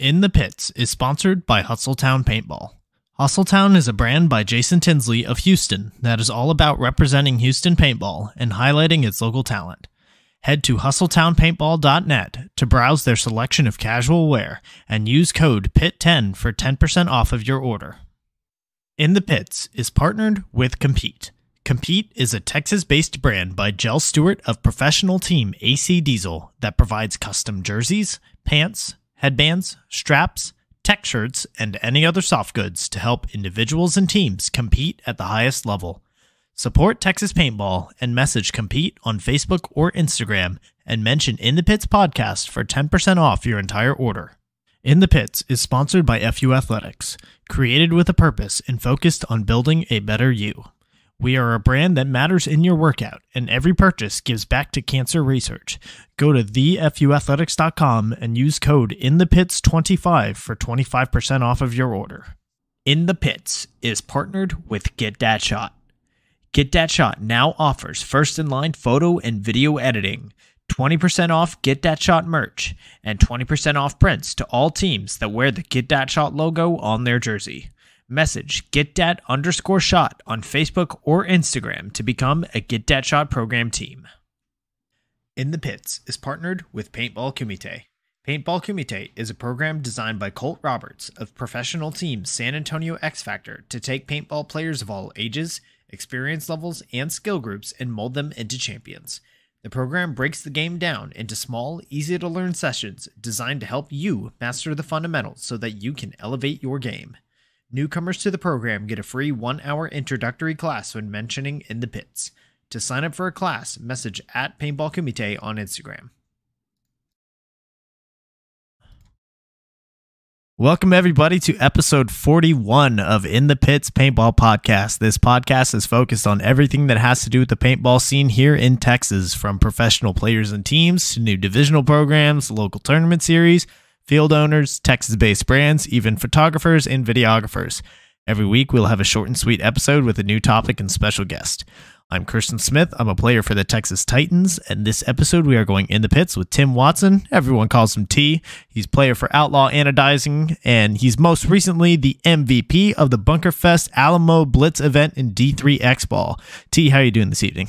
In the Pits is sponsored by Hustletown Paintball. Hustletown is a brand by Jason Tinsley of Houston that is all about representing Houston paintball and highlighting its local talent. Head to hustletownpaintball.net to browse their selection of casual wear and use code PIT10 for 10% off of your order. In the Pits is partnered with Compete. Compete is a Texas based brand by Jell Stewart of professional team AC Diesel that provides custom jerseys, pants, headbands, straps, tech shirts, and any other soft goods to help individuals and teams compete at the highest level. Support Texas Paintball and message Compete on Facebook or Instagram and mention In the Pits podcast for 10% off your entire order. In the Pits is sponsored by FU Athletics, created with a purpose and focused on building a better you. We are a brand that matters in your workout, and every purchase gives back to cancer research. Go to thefuathletics.com and use code INTHEPITS25 for 25% off of your order. In the Pits is partnered with Get Dat Shot. Get Dat Shot now offers first in line photo and video editing, 20% off Get Dat Shot merch, and 20% off prints to all teams that wear the Get Dat Shot logo on their jersey. Message GetDat underscore shot on Facebook or Instagram to become a Get Dat Shot program team. In the Pits is partnered with Paintball Kumite. Paintball Kumite is a program designed by Colt Roberts of professional team San Antonio X Factor to take paintball players of all ages, experience levels, and skill groups and mold them into champions. The program breaks the game down into small, easy to learn sessions designed to help you master the fundamentals so that you can elevate your game. Newcomers to the program get a free one hour introductory class when mentioning in the pits. To sign up for a class, message at Paintball Kumite on Instagram. Welcome, everybody, to episode 41 of In the Pits Paintball Podcast. This podcast is focused on everything that has to do with the paintball scene here in Texas, from professional players and teams to new divisional programs, local tournament series field owners, Texas based brands, even photographers and videographers. Every week, we'll have a short and sweet episode with a new topic and special guest. I'm Kirsten Smith. I'm a player for the Texas Titans, and this episode we are going in the pits with Tim Watson. Everyone calls him T. He's player for Outlaw Anodizing, and he's most recently the MVP of the Bunkerfest Alamo Blitz event in D3 X Ball. T, how are you doing this evening?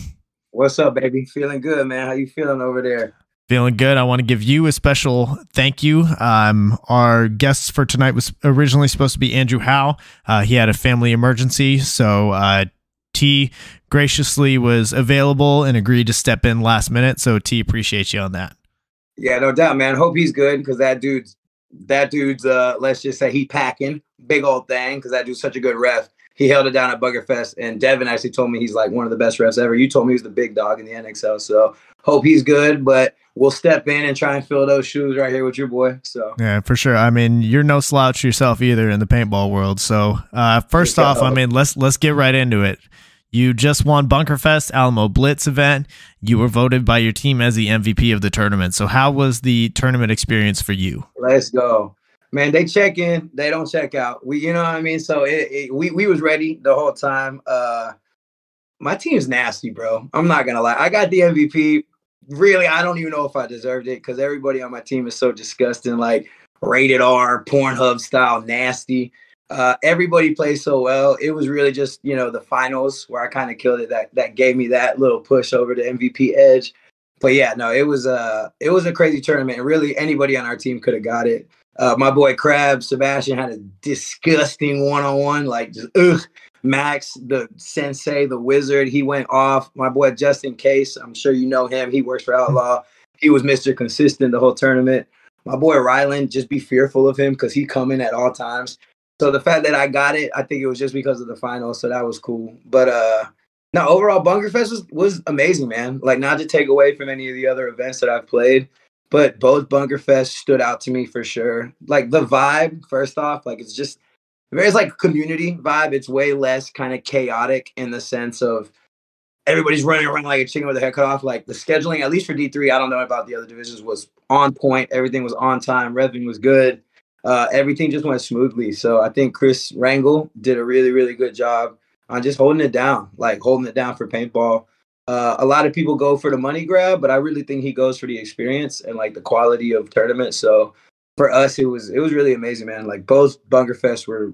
What's up, baby? Feeling good, man. How you feeling over there? Feeling good. I want to give you a special thank you. Um, our guest for tonight was originally supposed to be Andrew Howe. Uh, he had a family emergency, so uh, T graciously was available and agreed to step in last minute. So T appreciates you on that. Yeah, no doubt, man. Hope he's good because that dude's that dude's uh let's just say he packing big old thing because that dude's such a good ref. He held it down at Bunkerfest, and Devin actually told me he's like one of the best refs ever. You told me he was the big dog in the NXL, so hope he's good. But we'll step in and try and fill those shoes right here with your boy. So yeah, for sure. I mean, you're no slouch yourself either in the paintball world. So uh, first off, I mean, let's let's get right into it. You just won Bunkerfest Alamo Blitz event. You were voted by your team as the MVP of the tournament. So how was the tournament experience for you? Let's go. Man, they check in, they don't check out. We, you know what I mean. So it, it, we we was ready the whole time. Uh, my team's nasty, bro. I'm not gonna lie. I got the MVP really, I don't even know if I deserved it because everybody on my team is so disgusting, like rated R, Pornhub style, nasty. Uh, everybody plays so well. It was really just you know the finals where I kind of killed it. That that gave me that little push over the MVP edge. But yeah, no, it was a it was a crazy tournament. And really, anybody on our team could have got it. Uh, my boy Crab Sebastian had a disgusting one on one, like just ugh. Max, the sensei, the wizard, he went off. My boy Justin Case, I'm sure you know him. He works for Outlaw. He was Mr. Consistent the whole tournament. My boy Ryland, just be fearful of him because he coming at all times. So the fact that I got it, I think it was just because of the finals. So that was cool. But uh now overall Bunkerfest was, was amazing, man. Like not to take away from any of the other events that I've played, but both Bunkerfest stood out to me for sure. Like the vibe, first off, like it's just there's like community vibe. It's way less kind of chaotic in the sense of everybody's running around like a chicken with their head cut off. Like the scheduling, at least for D3, I don't know about the other divisions, was on point. Everything was on time. Revving was good. Uh, everything just went smoothly. So I think Chris Rangel did a really, really good job on just holding it down, like holding it down for paintball. Uh, a lot of people go for the money grab, but I really think he goes for the experience and like the quality of tournament. So for us, it was it was really amazing, man. Like both Bunker Fest were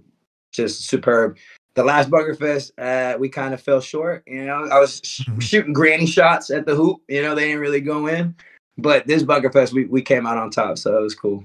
just superb. The last Bunker Fest, uh, we kind of fell short. You know, I was sh- Mhm. shooting granny shots at the hoop. You know, they didn't really go in. But this Bunker Fest, we, we came out on top, so it was cool.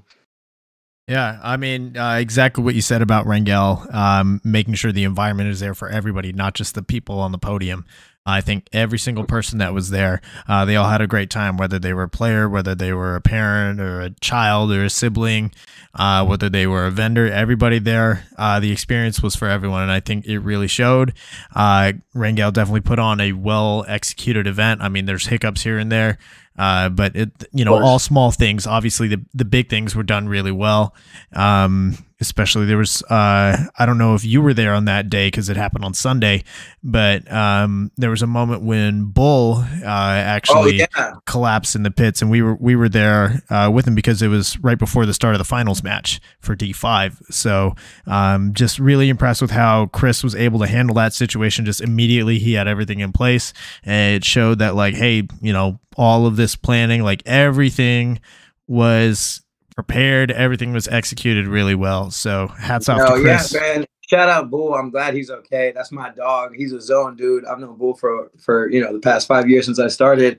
Yeah, I mean, uh, exactly what you said about Rangel, um, making sure the environment is there for everybody, not just the people on the podium. I think every single person that was there, uh, they all had a great time, whether they were a player, whether they were a parent or a child or a sibling, uh, whether they were a vendor, everybody there, uh, the experience was for everyone. And I think it really showed. Uh, Rangel definitely put on a well executed event. I mean, there's hiccups here and there. Uh, but it, you know, all small things. Obviously, the the big things were done really well. Um, especially there was, uh, I don't know if you were there on that day because it happened on Sunday, but um, there was a moment when Bull uh, Oh actually yeah, collapsed in the pits, and we were we were there uh, with him because it was right before the start of the finals match for D five. So um, just really impressed with how Chris was able to handle that situation. Just immediately, he had everything in place, and it showed that like, hey, you know, all of this planning, like everything was prepared, everything was executed really well. So hats off no, to yeah, Chris. man. Shout out Bull. I'm glad he's okay. That's my dog. He's a zone dude. I've known Bull for for you know the past five years since I started,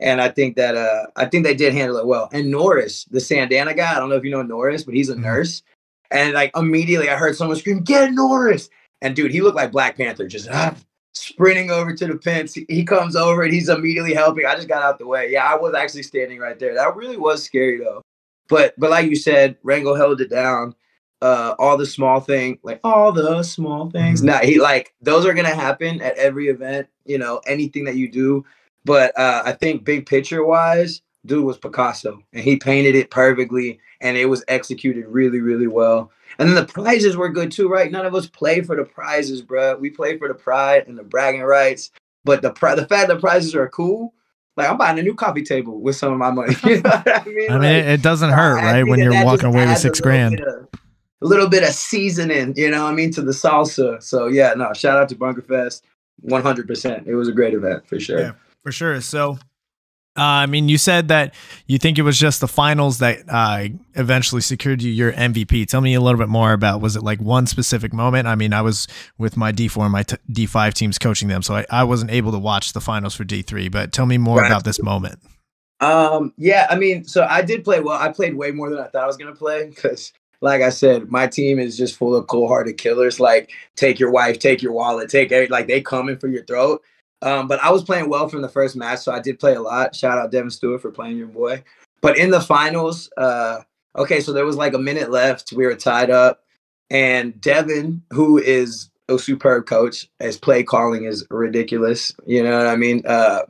and I think that uh I think they did handle it well. And Norris, the Sandana guy, I don't know if you know Norris, but he's a Mhm. nurse. And like immediately, I heard someone scream, "Get Norris!" And dude, he looked like Black Panther, just ah, sprinting over to the fence. He comes over and he's immediately helping. I just got out the way. Yeah, I was actually standing right there. That really was scary though. But but like you said, Rangel held it down uh all the small thing like all the small things. Mhm. nah he like those are gonna happen at every event you know anything that you do. But uh i think big picture wise dude was picasso and he painted it perfectly and it was executed really really well. And then the prizes were good too right? None of us play for the prizes bruh. we play for the pride and the bragging rights. But the pri- the fact that prizes are cool like i'm buying a new coffee table with some of my money you know i mean I mean, Like, it, doesn't hurt, I right? When you're walking away with six grand. of- a little bit of seasoning, you know what I mean, to the salsa. So yeah, no, shout out to Bunker Fest. 100%. It was a great event for sure. Yeah. For sure. So, uh, I mean, you said that you think it was just the finals that uh, eventually secured you your MVP. Tell me a little bit more about. Was it like one specific moment? I mean, I was with my D four, and my t- D five teams coaching them, so I, I wasn't able to watch the finals for D three. But tell me more Right. about this moment. Um, yeah, I mean, so I did play well. I played way more than I thought I was gonna play because, like I said, my team is just full of cold-hearted killers. Like, take your wife, take your wallet, take like they coming for your throat. Um, but I was playing well from the first match, so I did play a lot. Shout out Devin Stewart for playing your boy. But in the finals, uh, okay, so there was like a minute left. We were tied up, and Devin, who is a superb coach, his play calling is ridiculous. You know what I mean? Uh,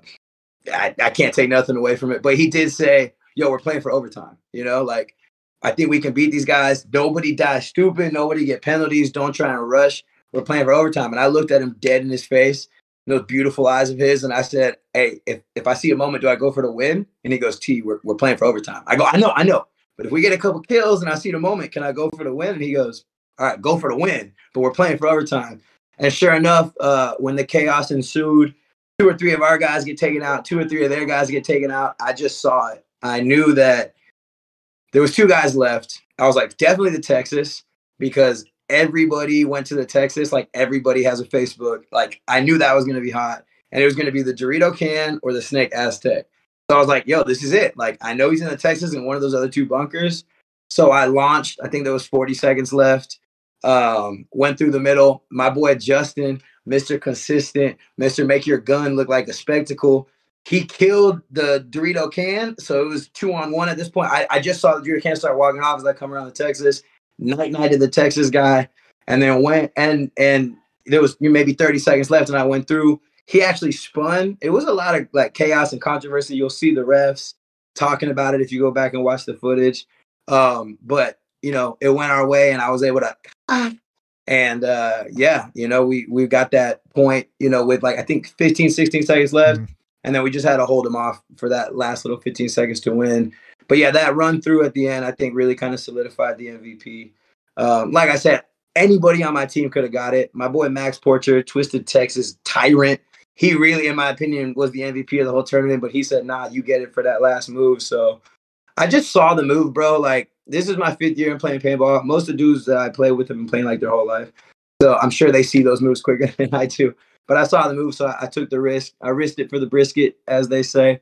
I, I can't take nothing away from it. But he did say, yo, we're playing for overtime. You know, like I think we can beat these guys. Nobody die stupid. Nobody get penalties. Don't try and rush. We're playing for overtime. And I looked at him dead in his face, those beautiful eyes of his, and I said, Hey, if, if I see a moment, do I go for the win? And he goes, T, we're, we're playing for overtime. I go, I know, I know. But if we get a couple kills and I see the moment, can I go for the win? And he goes, All right, go for the win. But we're playing for overtime. And sure enough, uh, when the chaos ensued, two or three of our guys get taken out, two or three of their guys get taken out. I just saw it. I knew that there was two guys left. I was like, definitely the Texas because everybody went to the Texas. Like everybody has a Facebook. Like I knew that was gonna be hot, and it was gonna be the Dorito can or the Snake Aztec. So I was like, yo, this is it. Like I know he's in the Texas and one of those other two bunkers. So I launched. I think there was 40 seconds left. Um, went through the middle. My boy Justin, Mr. Consistent, Mr. Make Your Gun look like a spectacle. He killed the Dorito can, so it was two on one at this point. I, I just saw the Dorito can start walking off as I come around the Texas. Night nighted the Texas guy, and then went and and there was maybe 30 seconds left, and I went through. He actually spun. It was a lot of like chaos and controversy. You'll see the refs talking about it if you go back and watch the footage. Um, but you know, it went our way, and I was able to and uh yeah you know we we got that point you know with like i think 15 16 seconds left Mhm. and then we just had to hold them off for that last little 15 seconds to win but yeah that run through at the end i think really kind of solidified the mvp um like i said anybody on my team could have got it my boy max porcher twisted texas tyrant he really in my opinion was the mvp of the whole tournament but he said nah you get it for that last move so I just saw the move, bro. Like this is my fifth year in playing paintball. Most of the dudes that I play with have been playing like their whole life, so I'm sure they see those moves quicker than I do. But I saw the move, so I, I took the risk. I risked it for the brisket, as they say,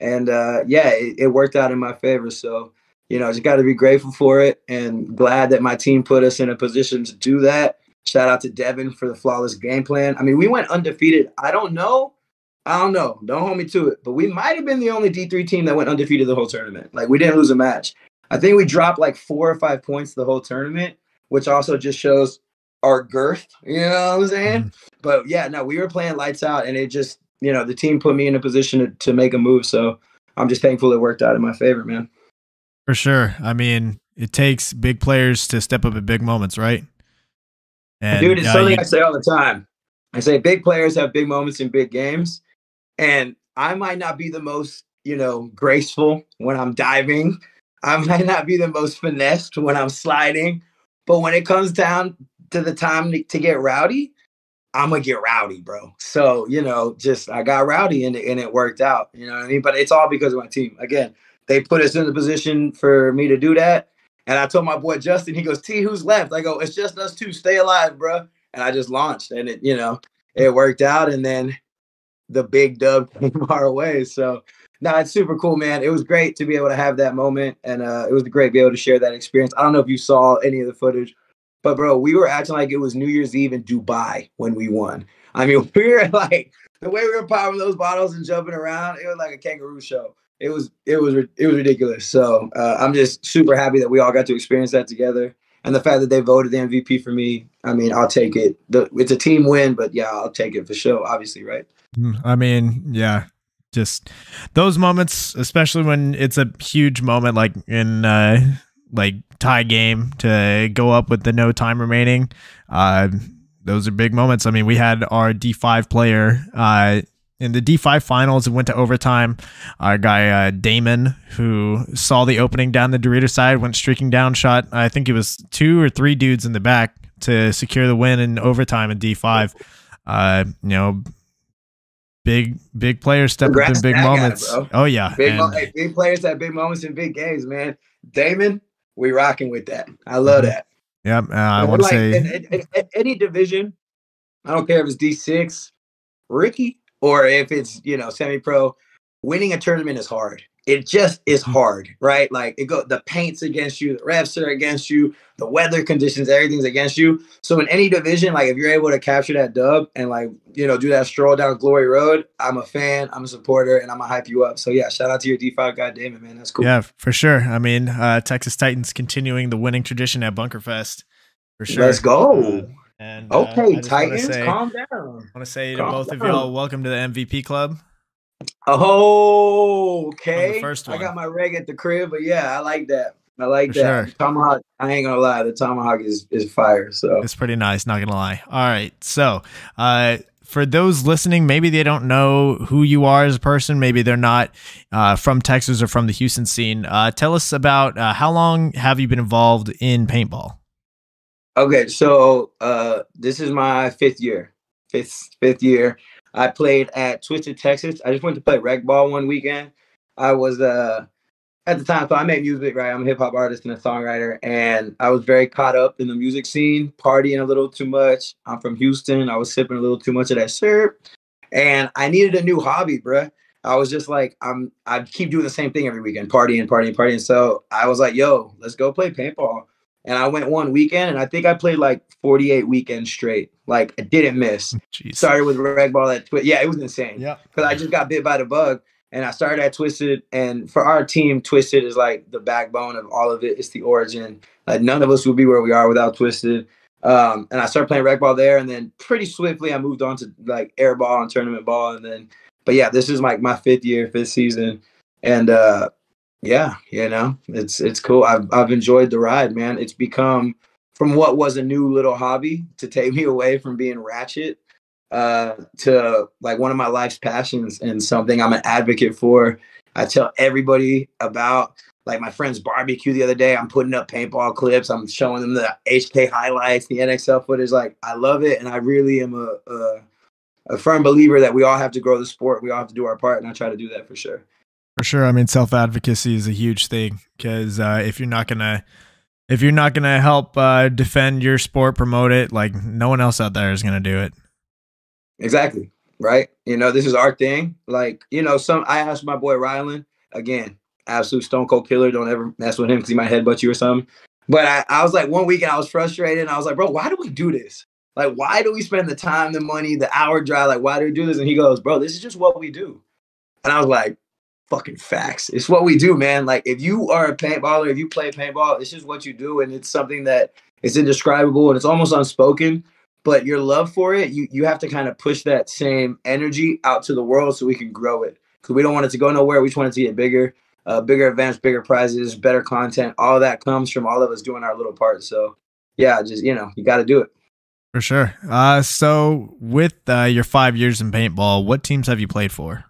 and uh, yeah, it, it worked out in my favor. So you know, I just got to be grateful for it and glad that my team put us in a position to do that. Shout out to Devin for the flawless game plan. I mean, we went undefeated. I don't know. I don't know. Don't hold me to it. But we might have been the only D3 team that went undefeated the whole tournament. Like, we didn't lose a match. I think we dropped like four or five points the whole tournament, which also just shows our girth. You know what I'm saying? Mm-hmm. But yeah, no, we were playing lights out and it just, you know, the team put me in a position to, to make a move. So I'm just thankful it worked out in my favor, man. For sure. I mean, it takes big players to step up at big moments, right? And, Dude, it's uh, something you... I say all the time. I say big players have big moments in big games. And I might not be the most, you know, graceful when I'm diving. I might not be the most finessed when I'm sliding. But when it comes down to the time to, to get rowdy, I'm gonna get rowdy, bro. So, you know, just I got rowdy and it, and it worked out. You know what I mean? But it's all because of my team. Again, they put us in the position for me to do that. And I told my boy Justin, he goes, T, who's left? I go, it's just us two. Stay alive, bro. And I just launched and it, you know, it worked out. And then the big dub came our way. So no, it's super cool, man. It was great to be able to have that moment. And uh, it was great to be able to share that experience. I don't know if you saw any of the footage, but bro, we were acting like it was New Year's Eve in Dubai when we won. I mean, we were like the way we were popping those bottles and jumping around, it was like a kangaroo show it was it was it was ridiculous. So uh, I'm just super happy that we all got to experience that together, and the fact that they voted the MVP for me. I mean, I'll take it. The, it's a team win, but yeah, I'll take it for sure. Obviously, right? Mm, I mean, yeah, just those moments, especially when it's a huge moment, like in uh, like tie game to go up with the no time remaining. Uh, those are big moments. I mean, we had our D5 player uh, in the D5 finals, it went to overtime. Our guy uh, Damon, who saw the opening down the Dorito side, went streaking down, shot. I think it was two or three dudes in the back to secure the win in overtime in D5. Uh, you know, big big players step Congrats up in big moments. Guy, oh yeah, big, and, hey, big players have big moments in big games, man. Damon, we rocking with that. I love mm-hmm. that. Yep, uh, I want to like, say in, in, in, any division. I don't care if it's D six. Ricky, or if it's you know semi-pro winning a tournament is hard it just is mm-hmm. hard right like it go the paint's against you the refs are against you the weather conditions everything's against you so in any division like if you're able to capture that dub and like you know do that stroll down glory road i'm a fan i'm a supporter and i'm gonna hype you up so yeah shout out to your d5 guy damon man that's cool yeah for sure i mean uh texas titans continuing the winning tradition at bunkerfest for sure let's go uh, and uh, okay, uh, Titans, say, calm down. I want to say calm to both down. of y'all, welcome to the MVP club. Oh, okay. first one. I got my reg at the crib, but yeah, I like that. I like For that. Sure. Tomahawk. I ain't gonna lie, the tomahawk is is fire. So it's pretty nice. Not gonna lie. All right, so uh, for those listening, maybe they don't know who you are as a person. Maybe they're not uh, from Texas or from the Houston scene. Uh, tell us about uh, how long have you been involved in paintball? Okay, so uh, this is my fifth year. Fifth fifth year. I played at Twisted Texas. I just went to play rec ball one weekend. I was uh at the time, so I make music, right? I'm a hip hop artist and a songwriter, and I was very caught up in the music scene, partying a little too much. I'm from Houston. I was sipping a little too much of that syrup, and I needed a new hobby, bruh. I was just like, I'm I keep doing the same thing every weekend, partying, partying, partying. So I was like, yo, let's go play paintball and I went one weekend, and I think I played like 48 weekends straight. Like I didn't miss. Jeez. Started with rec ball at Twi- yeah, it was insane. Yeah, because I just got bit by the bug, and I started at Twisted. And for our team, Twisted is like the backbone of all of it. It's the origin. Like none of us would be where we are without Twisted. Um, and I started playing rec ball there, and then pretty swiftly I moved on to like air ball and tournament ball, and then. But yeah, this is like my fifth year, fifth season, and uh, yeah, you know, it's it's cool. I've I've enjoyed the ride, man. It's become from what was a new little hobby to take me away from being ratchet uh, to like one of my life's passions and something I'm an advocate for. I tell everybody about like my friend's barbecue the other day. I'm putting up paintball clips. I'm showing them the HK highlights, the NXL footage. Like I love it, and I really am a, a a firm believer that we all have to grow the sport. We all have to do our part, and I try to do that for sure. For sure. I mean, self advocacy is a huge thing because uh, if you're not gonna if you're not gonna help uh, defend your sport, promote it, like no one else out there is gonna do it. Exactly. Right. You know, this is our thing. Like, you know, some I asked my boy Rylan again, absolute stone cold killer. Don't ever mess with him because he might headbutt you or something. But I, I was like, one weekend I was frustrated and I was like, bro, why do we do this? Like, why do we spend the time, the money, the hour drive? Like, why do we do this? And he goes, bro, this is just what we do. And I was like, fucking facts. It's what we do, man. Like if you are a paintballer, if you play paintball, it's just what you do, and it's something that is indescribable and it's almost unspoken. But your love for it, you you have to kind of push that same energy out to the world so we can grow it. Because we don't want it to go nowhere. We just want it to get bigger, uh, bigger events, bigger prizes, better content. All that comes from all of us doing our little part. So yeah, just you know, you got to do it. For sure. Uh, so with uh, your five years in paintball, what teams have you played for?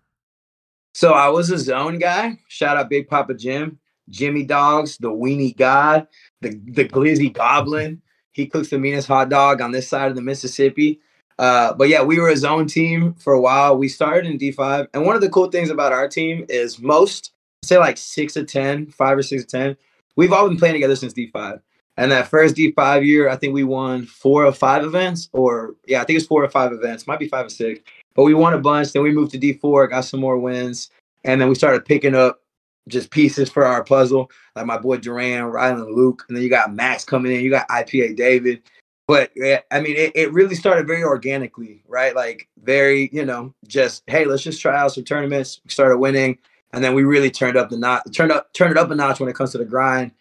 So I was a zone guy. Shout out Big Papa Jim, Jimmy Dogs, the Weenie God, the the Glizzy Goblin. He cooks the meanest hot dog on this side of the Mississippi. Uh, but yeah, we were a zone team for a while. We started in D5. And one of the cool things about our team is most, say like six of 10, five or six of 10, we've all been playing together since D5. And that first D5 year, I think we won four or five events, or yeah, I think it's four or five events, might be five or six. But we won a bunch. Then we moved to D4, got some more wins. And then we started picking up just pieces for our puzzle, like my boy Duran, Rylan Luke. And then you got Max coming in, you got IPA David. But I mean, it, it really started very organically, right? Like very, you know, just hey, let's just try out some tournaments. We started winning, and then we really turned up the notch, turned up, turned it up a notch when it comes to the grind,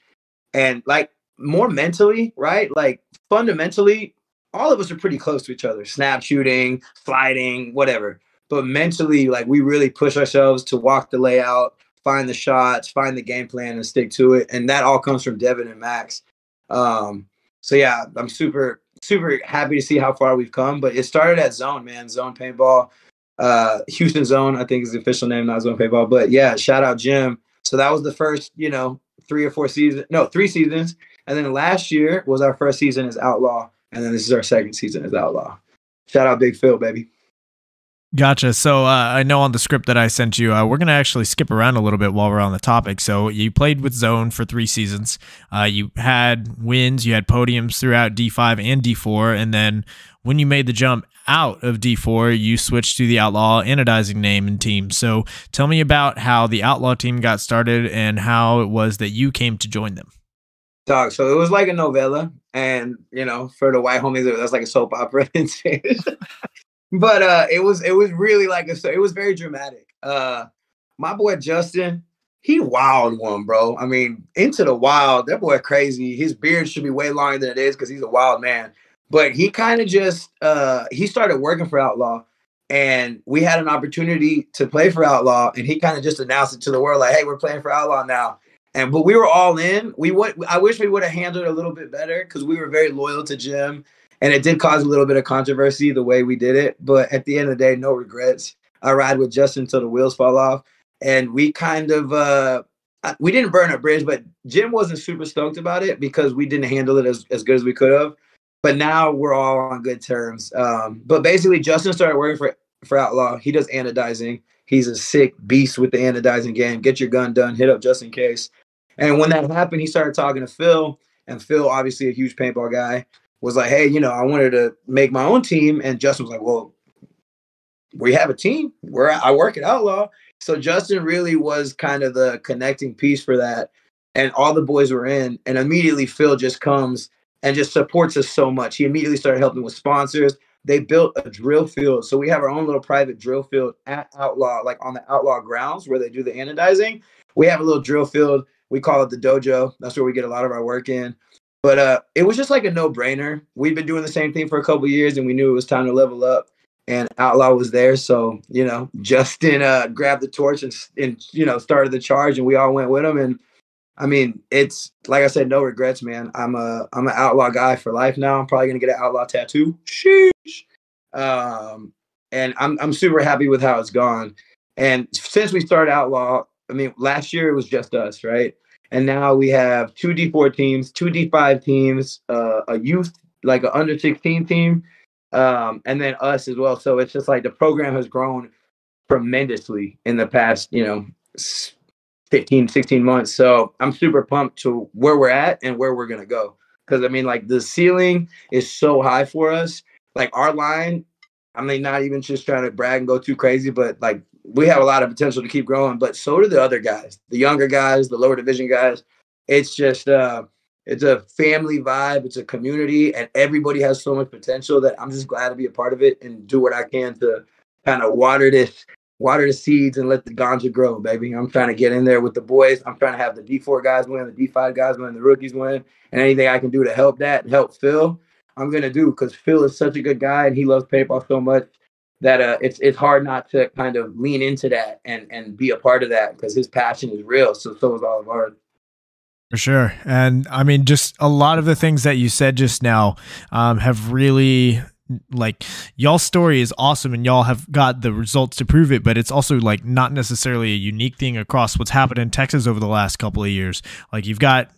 and like more mentally, right? Like fundamentally, all of us are pretty close to each other, snap shooting, sliding, whatever. But mentally, like we really push ourselves to walk the layout, find the shots, find the game plan, and stick to it. And that all comes from Devin and Max. Um, so yeah, I'm super, super happy to see how far we've come. But it started at Zone, man, Zone Paintball. Uh, Houston Zone, I think is the official name, not Zone Paintball. But yeah, shout out Jim. So that was the first, you know, three or four seasons, no, three seasons. And then last year was our first season as Outlaw and then this is our second season as Outlaw. Shout out Big Phil, baby. Gotcha. So uh, I know on the script that I sent you, uh, we're going to actually skip around a little bit while we're on the topic. So you played with Zone for three seasons. Uh, you had wins, you had podiums throughout D5 and D4. And then when you made the jump out of D4, you switched to the Outlaw anodizing name and team. So tell me about how the Outlaw team got started and how it was that you came to join them. Dog. So it was like a novella, and you know, for the white homies, that's like a soap opera. but uh, it was it was really like a so it was very dramatic. Uh, my boy Justin, he wild one, bro. I mean, into the wild. That boy crazy. His beard should be way longer than it is because he's a wild man. But he kind of just uh, he started working for Outlaw, and we had an opportunity to play for Outlaw, and he kind of just announced it to the world like, "Hey, we're playing for Outlaw now." And but we were all in. We would I wish we would have handled it a little bit better because we were very loyal to Jim. And it did cause a little bit of controversy the way we did it. But at the end of the day, no regrets. I ride with Justin until the wheels fall off. And we kind of uh we didn't burn a bridge, but Jim wasn't super stoked about it because we didn't handle it as, as good as we could have. But now we're all on good terms. Um, but basically Justin started working for for Outlaw. He does anodizing. He's a sick beast with the anodizing game. Get your gun done. Hit up just in case. And when that happened, he started talking to Phil, and Phil, obviously a huge paintball guy, was like, "Hey, you know, I wanted to make my own team." And Justin was like, "Well, we have a team. Where I work at Outlaw." So Justin really was kind of the connecting piece for that, and all the boys were in. And immediately Phil just comes and just supports us so much. He immediately started helping with sponsors they built a drill field. So we have our own little private drill field at Outlaw, like on the Outlaw grounds where they do the anodizing. We have a little drill field. We call it the dojo. That's where we get a lot of our work in. But uh, it was just like a no-brainer. We've been doing the same thing for a couple years, and we knew it was time to level up. And Outlaw was there, so you know, Justin uh, grabbed the torch and and you know started the charge, and we all went with him. And I mean, it's like I said, no regrets, man. I'm a I'm an outlaw guy for life now. I'm probably gonna get an outlaw tattoo. Sheesh. Um, and I'm I'm super happy with how it's gone. And since we started outlaw, I mean, last year it was just us, right? And now we have two D4 teams, two D5 teams, uh, a youth like an under 16 team, um, and then us as well. So it's just like the program has grown tremendously in the past, you know, 15, 16 months. So I'm super pumped to where we're at and where we're gonna go. Because I mean, like the ceiling is so high for us. Like our line, I mean, not even just trying to brag and go too crazy, but like we have a lot of potential to keep growing. But so do the other guys, the younger guys, the lower division guys. It's just uh it's a family vibe, it's a community, and everybody has so much potential that I'm just glad to be a part of it and do what I can to kind of water this water the seeds and let the ganja grow, baby. I'm trying to get in there with the boys. I'm trying to have the D4 guys win, the D5 guys win, the rookies win, and anything I can do to help that and help Phil, I'm gonna do because Phil is such a good guy and he loves paintball so much that uh, it's it's hard not to kind of lean into that and and be a part of that because his passion is real. So so is all of ours. For sure. And I mean, just a lot of the things that you said just now um, have really like y'all story is awesome and y'all have got the results to prove it but it's also like not necessarily a unique thing across what's happened in texas over the last couple of years like you've got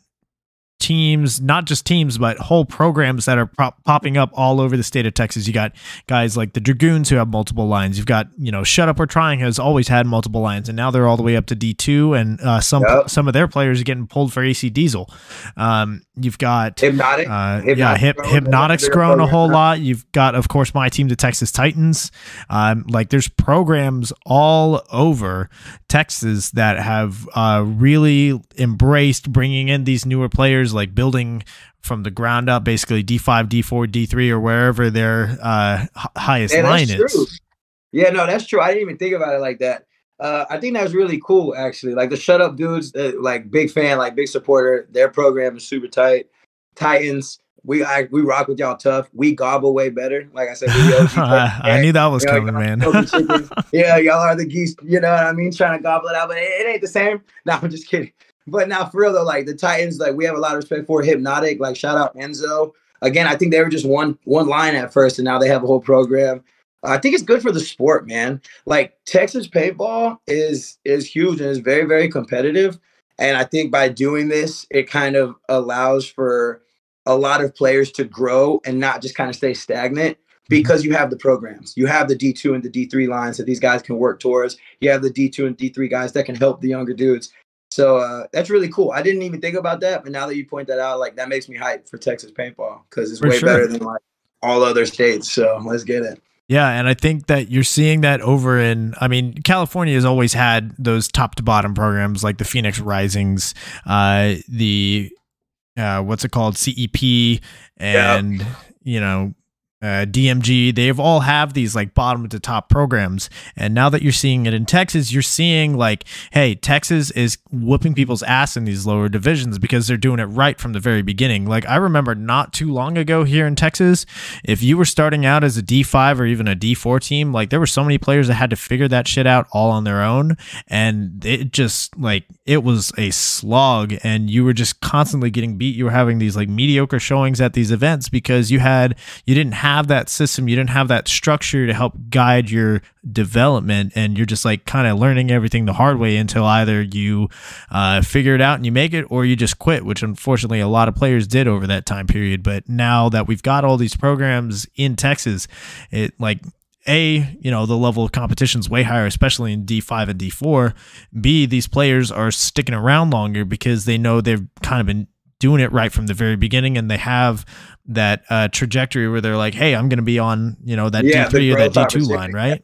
teams, not just teams, but whole programs that are pop- popping up all over the state of Texas. You got guys like the Dragoons who have multiple lines. You've got, you know, Shut Up We're Trying has always had multiple lines, and now they're all the way up to D2, and uh, some yep. some of their players are getting pulled for AC Diesel. Um, you've got Hypnotic. Uh, yeah, Hip, Hypnotic's grown a whole lot. You've got, of course, my team, the Texas Titans. Um, like there's programs all over Texas that have uh, really embraced bringing in these newer players like building from the ground up, basically D5, D4, D3, or wherever their uh, highest yeah, line is. True. Yeah, no, that's true. I didn't even think about it like that. Uh, I think that's really cool, actually. Like the Shut Up dudes, uh, like big fan, like big supporter. Their program is super tight. Titans, we I, we rock with y'all tough. We gobble way better. Like I said, I, I knew that was you know, coming, man. yeah, y'all are the geese. You know what I mean? Trying to gobble it out, but it, it ain't the same. No, I'm just kidding. But now for real though, like the Titans, like we have a lot of respect for Hypnotic. Like shout out Enzo. Again, I think they were just one one line at first, and now they have a whole program. I think it's good for the sport, man. Like Texas paintball is is huge and is very very competitive. And I think by doing this, it kind of allows for a lot of players to grow and not just kind of stay stagnant because you have the programs. You have the D2 and the D3 lines that these guys can work towards. You have the D2 and D3 guys that can help the younger dudes. So uh, that's really cool. I didn't even think about that, but now that you point that out, like that makes me hype for Texas paintball because it's for way sure. better than like all other states. So let's get it. Yeah, and I think that you're seeing that over in. I mean, California has always had those top to bottom programs like the Phoenix Risings, uh, the uh, what's it called, CEP, and you know uh, DMG, they've all have these like bottom to top programs. And now that you're seeing it in Texas, you're seeing like, hey, Texas is whooping people's ass in these lower divisions because they're doing it right from the very beginning. Like I remember not too long ago here in Texas, if you were starting out as a D5 or even a D4 team, like there were so many players that had to figure that shit out all on their own. And it just like, it was a slog and you were just constantly getting beat. You were having these like mediocre showings at these events because you had, you didn't have have that system, you didn't have that structure to help guide your development, and you're just like kind of learning everything the hard way until either you uh, figure it out and you make it, or you just quit, which unfortunately a lot of players did over that time period. But now that we've got all these programs in Texas, it like a you know the level of competition is way higher especially in d5 and d4 b these players are sticking around longer because they know they've kind of been doing it right from the very beginning and they have that uh, trajectory where they're like, hey, I'm going to be on, you know, that yeah, D3 or that D2 line, right?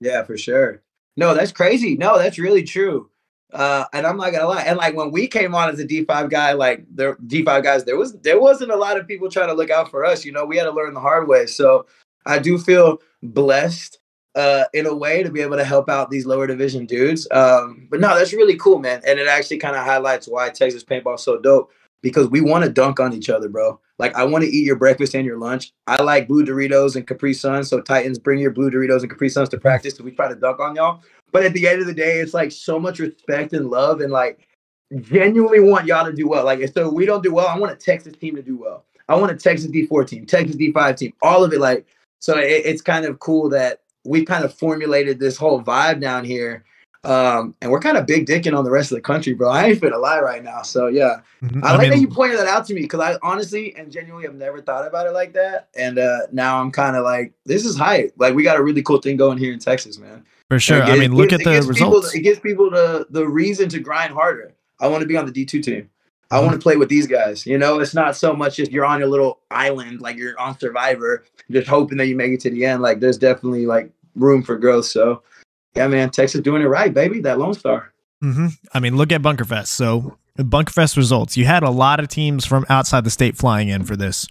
Yeah, for sure. No, that's crazy. No, that's really true. Uh, and I'm not gonna lie. And like when we came on as a D5 guy, like the D5 guys, there was there wasn't a lot of people trying to look out for us. You know, we had to learn the hard way. So I do feel blessed uh, in a way to be able to help out these lower division dudes. Um, but no, that's really cool, man. And it actually kind of highlights why Texas paintball is so dope because we want to dunk on each other, bro. Like I want to eat your breakfast and your lunch. I like blue Doritos and Capri Suns. So Titans, bring your blue Doritos and Capri Suns to practice. We try to dunk on y'all. But at the end of the day, it's like so much respect and love and like genuinely want y'all to do well. Like so we don't do well. I want a Texas team to do well. I want a Texas D4 team, Texas D5 team, all of it. Like so, it, it's kind of cool that we kind of formulated this whole vibe down here Um, and we're kind of big dicking on the rest of the country, bro. I ain't finna lie right now. So yeah, Mhm. I, like that you pointed that out to me because I honestly and genuinely have never thought about it like that. And uh, now I'm kind of like, this is hype. Like we got a really cool thing going here in Texas, man. for sure. It I mean, look at the people- results. it gives people the the reason to grind harder. I want to be on the D two team. I Mm-hmm. want to play with these guys. You know, it's not so much just you're on your little island, like you're on Survivor, just hoping that you make it to the end. Like there's definitely like room for growth. So yeah, man, Texas doing it right, baby. That Lone Star. hmm I mean, look at Bunkerfest. So, Bunkerfest results. You had a lot of teams from outside the state flying in for this.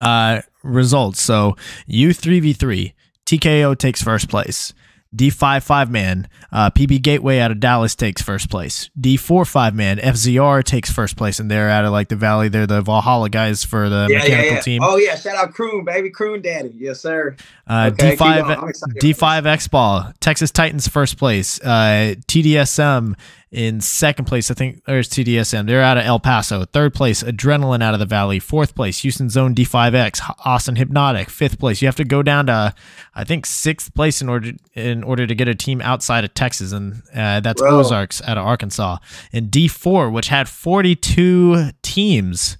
Uh, results. So, U3v3, TKO takes first place. D5 five man, uh, PB Gateway out of Dallas takes first place. D4 five man, FZR takes first place, and they're out of like the Valley. They're the Valhalla guys for the mechanical team. Oh yeah, shout out Croon, baby, Croon Daddy. Yes, sir. Uh, Okay, D5 going. I'm excited about D5 X Ball, Texas Titans first place. Uh, TDSM in second place. I think there's TDSM. They're out of El Paso. Third place, Adrenaline out of the Valley. Fourth place, Houston Zone D5X. Austin Hypnotic. Fifth place. You have to go down to, I think, sixth place in order in order to get a team outside of Texas, and uh, that's. Ozarks out of Arkansas. And D4, which had 42 teams.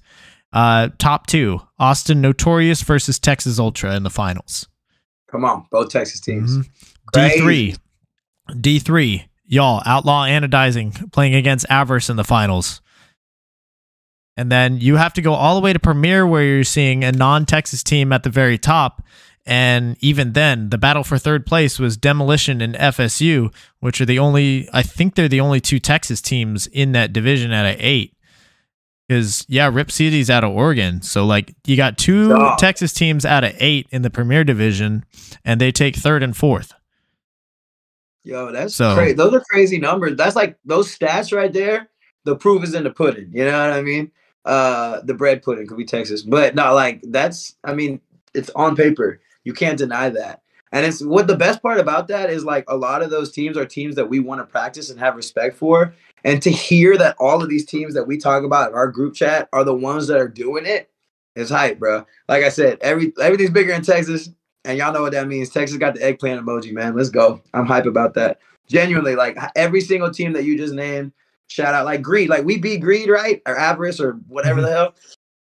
Uh, top two, Austin Notorious versus Texas Ultra in the finals. Come on, both Texas teams. Mhm. D3. D3. Y'all, Outlaw Anodizing playing against Avarice in the finals. And then you have to go all the way to Premier where you're seeing a non Texas team at the very top. And even then, the battle for third place was Demolition and FSU, which are the only, I think they're the only two Texas teams in that division out of eight. Because, yeah, Rip City's out of Oregon. So, like, you got two Texas teams out of eight in the Premier Division, and they take third and fourth. Yo, that's So- crazy. Those are crazy numbers. That's like those stats right there. The proof is in the pudding. You know what I mean? Uh, the bread pudding could be Texas, but not like that's. I mean, it's on paper. You can't deny that. And it's what the best part about that is like a lot of those teams are teams that we want to practice and have respect for. And to hear that all of these teams that we talk about in our group chat are the ones that are doing it is hype, bro. Like I said, every everything's bigger in Texas, and y'all know what that means. Texas got the eggplant emoji, man. Let's go. I'm hype about that. Genuinely, like every single team that you just named, shout out like Greed. Like we beat Greed, right? Or Avarice or whatever the mm-hmm. hell.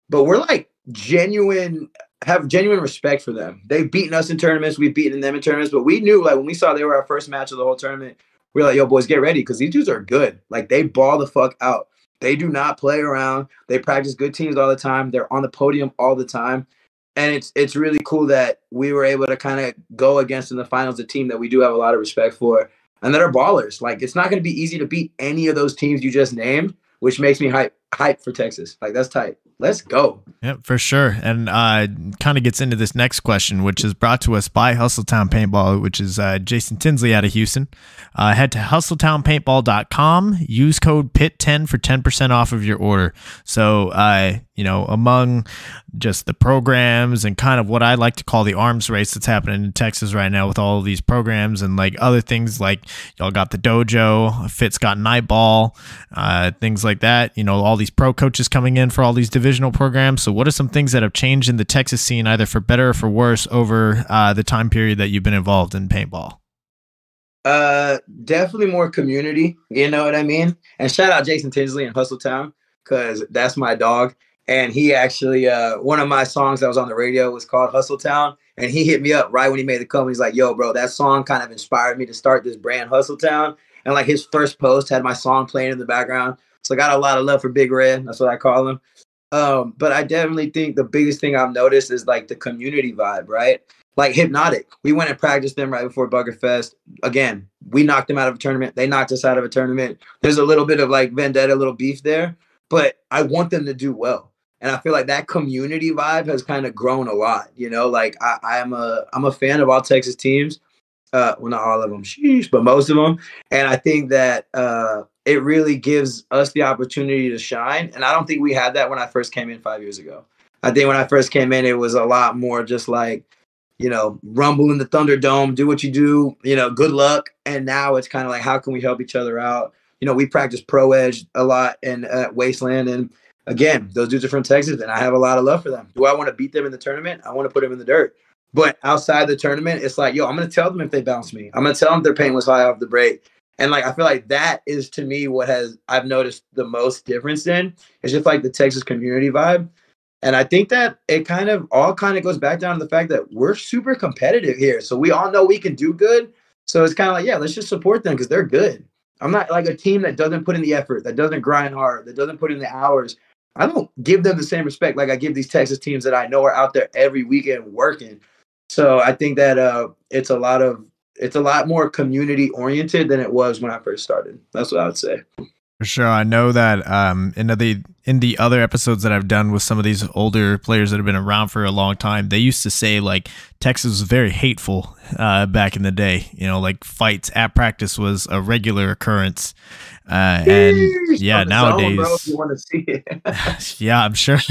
But we're like genuine, have genuine respect for them. They've beaten us in tournaments, we've beaten them in tournaments, but we knew like when we saw they were our first match of the whole tournament, we are like, yo, boys, get ready because these dudes are good. Like they ball the fuck out. They do not play around. They practice good teams all the time. They're on the podium all the time. And it's it's really cool that we were able to kind of go against in the finals a team that we do have a lot of respect for and that are ballers. Like it's not going to be easy to beat any of those teams you just named, which makes me hype hype for Texas. Like that's tight. Let's go. Yep, for sure. And uh, kind of gets into this next question, which is brought to us by Hustletown Paintball, which is uh, Jason Tinsley out of Houston. Uh, head to hustletownpaintball.com. Use code PIT10 for 10% off of your order. So, uh, you know, among just the programs and kind of what I like to call the arms race that's happening in Texas right now with all these programs and like other things like y'all got the dojo, Fitz got Nightball, uh, things like that. You know, all these pro coaches coming in for all these divisional programs. So, what are some things that have changed in the Texas scene, either for better or for worse, over uh, the time period that you've been involved in paintball? Uh, definitely more community. You know what I mean? And shout out Jason Tinsley in Hustletown because that's my dog. And he actually, uh, one of my songs that was on the radio was called Hustletown. And he hit me up right when he made the come. He's like, "Yo, bro, that song kind of inspired me to start this brand, Hustletown." And like his first post had my song playing in the background. So I got a lot of love for Big Red. That's what I call him. Um, but I definitely think the biggest thing I've noticed is like the community vibe, right? Like Hypnotic. We went and practiced them right before Bunker Fest. Again, we knocked them out of a tournament. They knocked us out of a tournament. There's a little bit of like vendetta, little beef there, but I want them to do well. And I feel like that community vibe has kind of grown a lot. You know, like I, I'm a I'm a fan of all Texas teams. Uh, well, not all of them, sheesh, but most of them. And I think that uh, it really gives us the opportunity to shine. And I don't think we had that when I first came in five years ago. I think when I first came in, it was a lot more just like, you know, rumble in the Thunderdome, do what you do, you know, good luck. And now it's kind of like, how can we help each other out? You know, we practice pro edge a lot in uh, Wasteland. And again, those dudes are from Texas and I have a lot of love for them. Do I want to beat them in the tournament? I want to put them in the dirt. But outside the tournament, it's like, yo, I'm going to tell them if they bounce me. I'm going to tell them their pain was high off the break. And like I feel like that is to me what has I've noticed the most difference in. It's just like the Texas community vibe. And I think that it kind of all kind of goes back down to the fact that we're super competitive here. So we all know we can do good. So it's kind of like, yeah, let's just support them because they're good. I'm not like a team that doesn't put in the effort, that doesn't grind hard, that doesn't put in the hours. I don't give them the same respect like I give these Texas teams that I know are out there every weekend working. So I think that uh, it's a lot of it's a lot more community oriented than it was when I first started. That's what I would say. For sure. I know that um, in the in the other episodes that I've done with some of these older players that have been around for a long time, they used to say like Texas was very hateful uh, back in the day. You know, like fights at practice was a regular occurrence. Uh, and yeah, nowadays, zone, bro, you want to see it. yeah, I'm sure.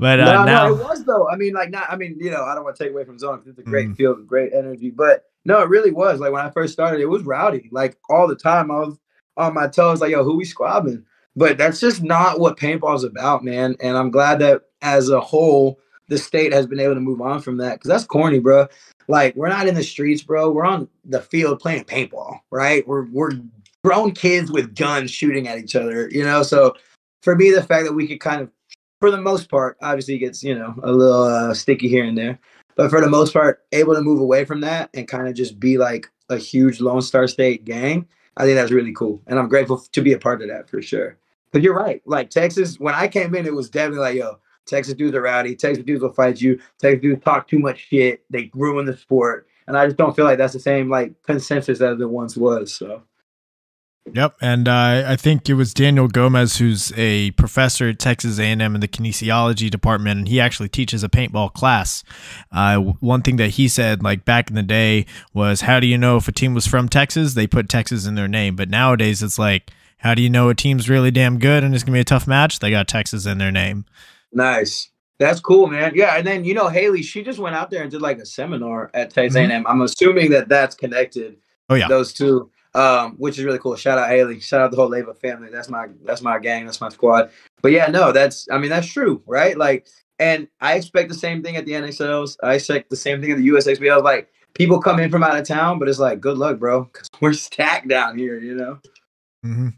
but uh, no, now no, it was though. I mean, like, not. I mean, you know, I don't want to take away from zone because it's a great mm. field, great energy. But no, it really was. Like when I first started, it was rowdy. Like all the time, I was on my toes, like, yo, who we squabbing? But that's just not what paintball is about, man. And I'm glad that as a whole, the state has been able to move on from that because that's corny, bro. Like we're not in the streets, bro. We're on the field playing paintball, right? We're we're grown kids with guns shooting at each other, you know. So for me, the fact that we could kind of, for the most part, obviously gets you know a little uh, sticky here and there, but for the most part, able to move away from that and kind of just be like a huge Lone Star State gang I think that's really cool, and I'm grateful to be a part of that for sure. But you're right. Like Texas, when I came in, it was definitely like, yo, Texas dudes are rowdy. Texas dudes will fight you. Texas dudes talk too much shit. They ruin the sport, and I just don't feel like that's the same like consensus as it once was. So. Yep, and uh, I think it was Daniel Gomez, who's a professor at Texas A&M in the kinesiology department, and he actually teaches a paintball class. Uh, one thing that he said, like back in the day, was how do you know if a team was from Texas? They put Texas in their name, but nowadays it's like, how do you know a team's really damn good and it's gonna be a tough match? They got Texas in their name. Nice. That's cool, man. Yeah, and then you know Haley, she just went out there and did like a seminar at Texas mm-hmm. A&M. I'm assuming that that's connected. Oh yeah, those two um, which is really cool. Shout out Haley. Shout out the whole Leva family. That's my that's my gang. That's my squad. But yeah, no, that's I mean that's true, right? Like, and I expect the same thing at the NXLs. I expect the same thing at the USXBL. Like people come in from out of town, but it's like good luck, bro, because we're stacked down here. You know. Mm-hmm.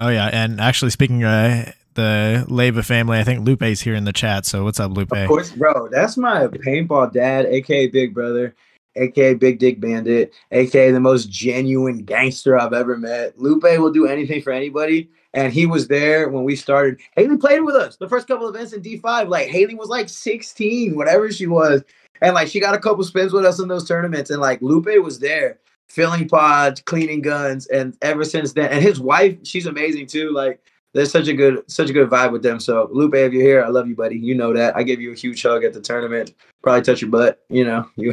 Oh yeah, and actually speaking uh the Leva family. I think Lupe's here in the chat. So what's up, Lupe? Of course, bro. That's my paintball dad, aka Big Brother aka Big Dick Bandit, aka the most genuine gangster I've ever met. Lupe will do anything for anybody. And he was there when we started. Haley played with us the first couple events in D5. Like Haley was like 16, whatever she was. And like she got a couple spins with us in those tournaments. And like Lupe was there filling pods, cleaning guns. And ever since then, and his wife, she's amazing too. Like there's such a good such a good vibe with them. So Lupe, if you're here, I love you, buddy. You know that. I gave you a huge hug at the tournament. Probably touch your butt. You know. You.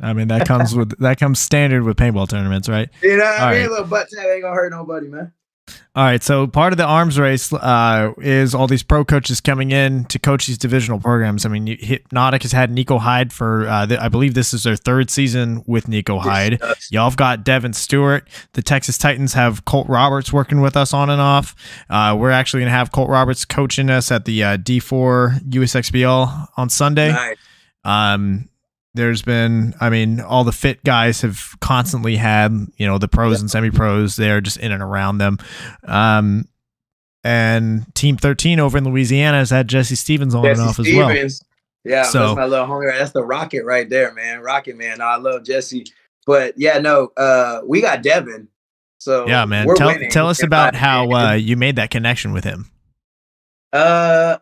I mean that comes with that comes standard with paintball tournaments, right? You know, what I mean, right. a little butt tap ain't gonna hurt nobody, man. All right, so part of the arms race uh, is all these pro coaches coming in to coach these divisional programs. I mean, Hypnotic has had Nico Hyde for, uh, the, I believe this is their third season with Nico Hyde. Y'all have got Devin Stewart. The Texas Titans have Colt Roberts working with us on and off. Uh, we're actually going to have Colt Roberts coaching us at the uh, D4 USXBL on Sunday. Nice. Um, there's been i mean all the fit guys have constantly had you know the pros and semi pros they're just in and around them. Um and team 13 over in louisiana has had jesse stevens on jesse and off stevens. as well. Yeah so, that's my little homie right that's the rocket right there man. Rocket man i love jesse. But yeah no uh we got devin. So yeah man. tell, tell us about how uh you made that connection with him. Uh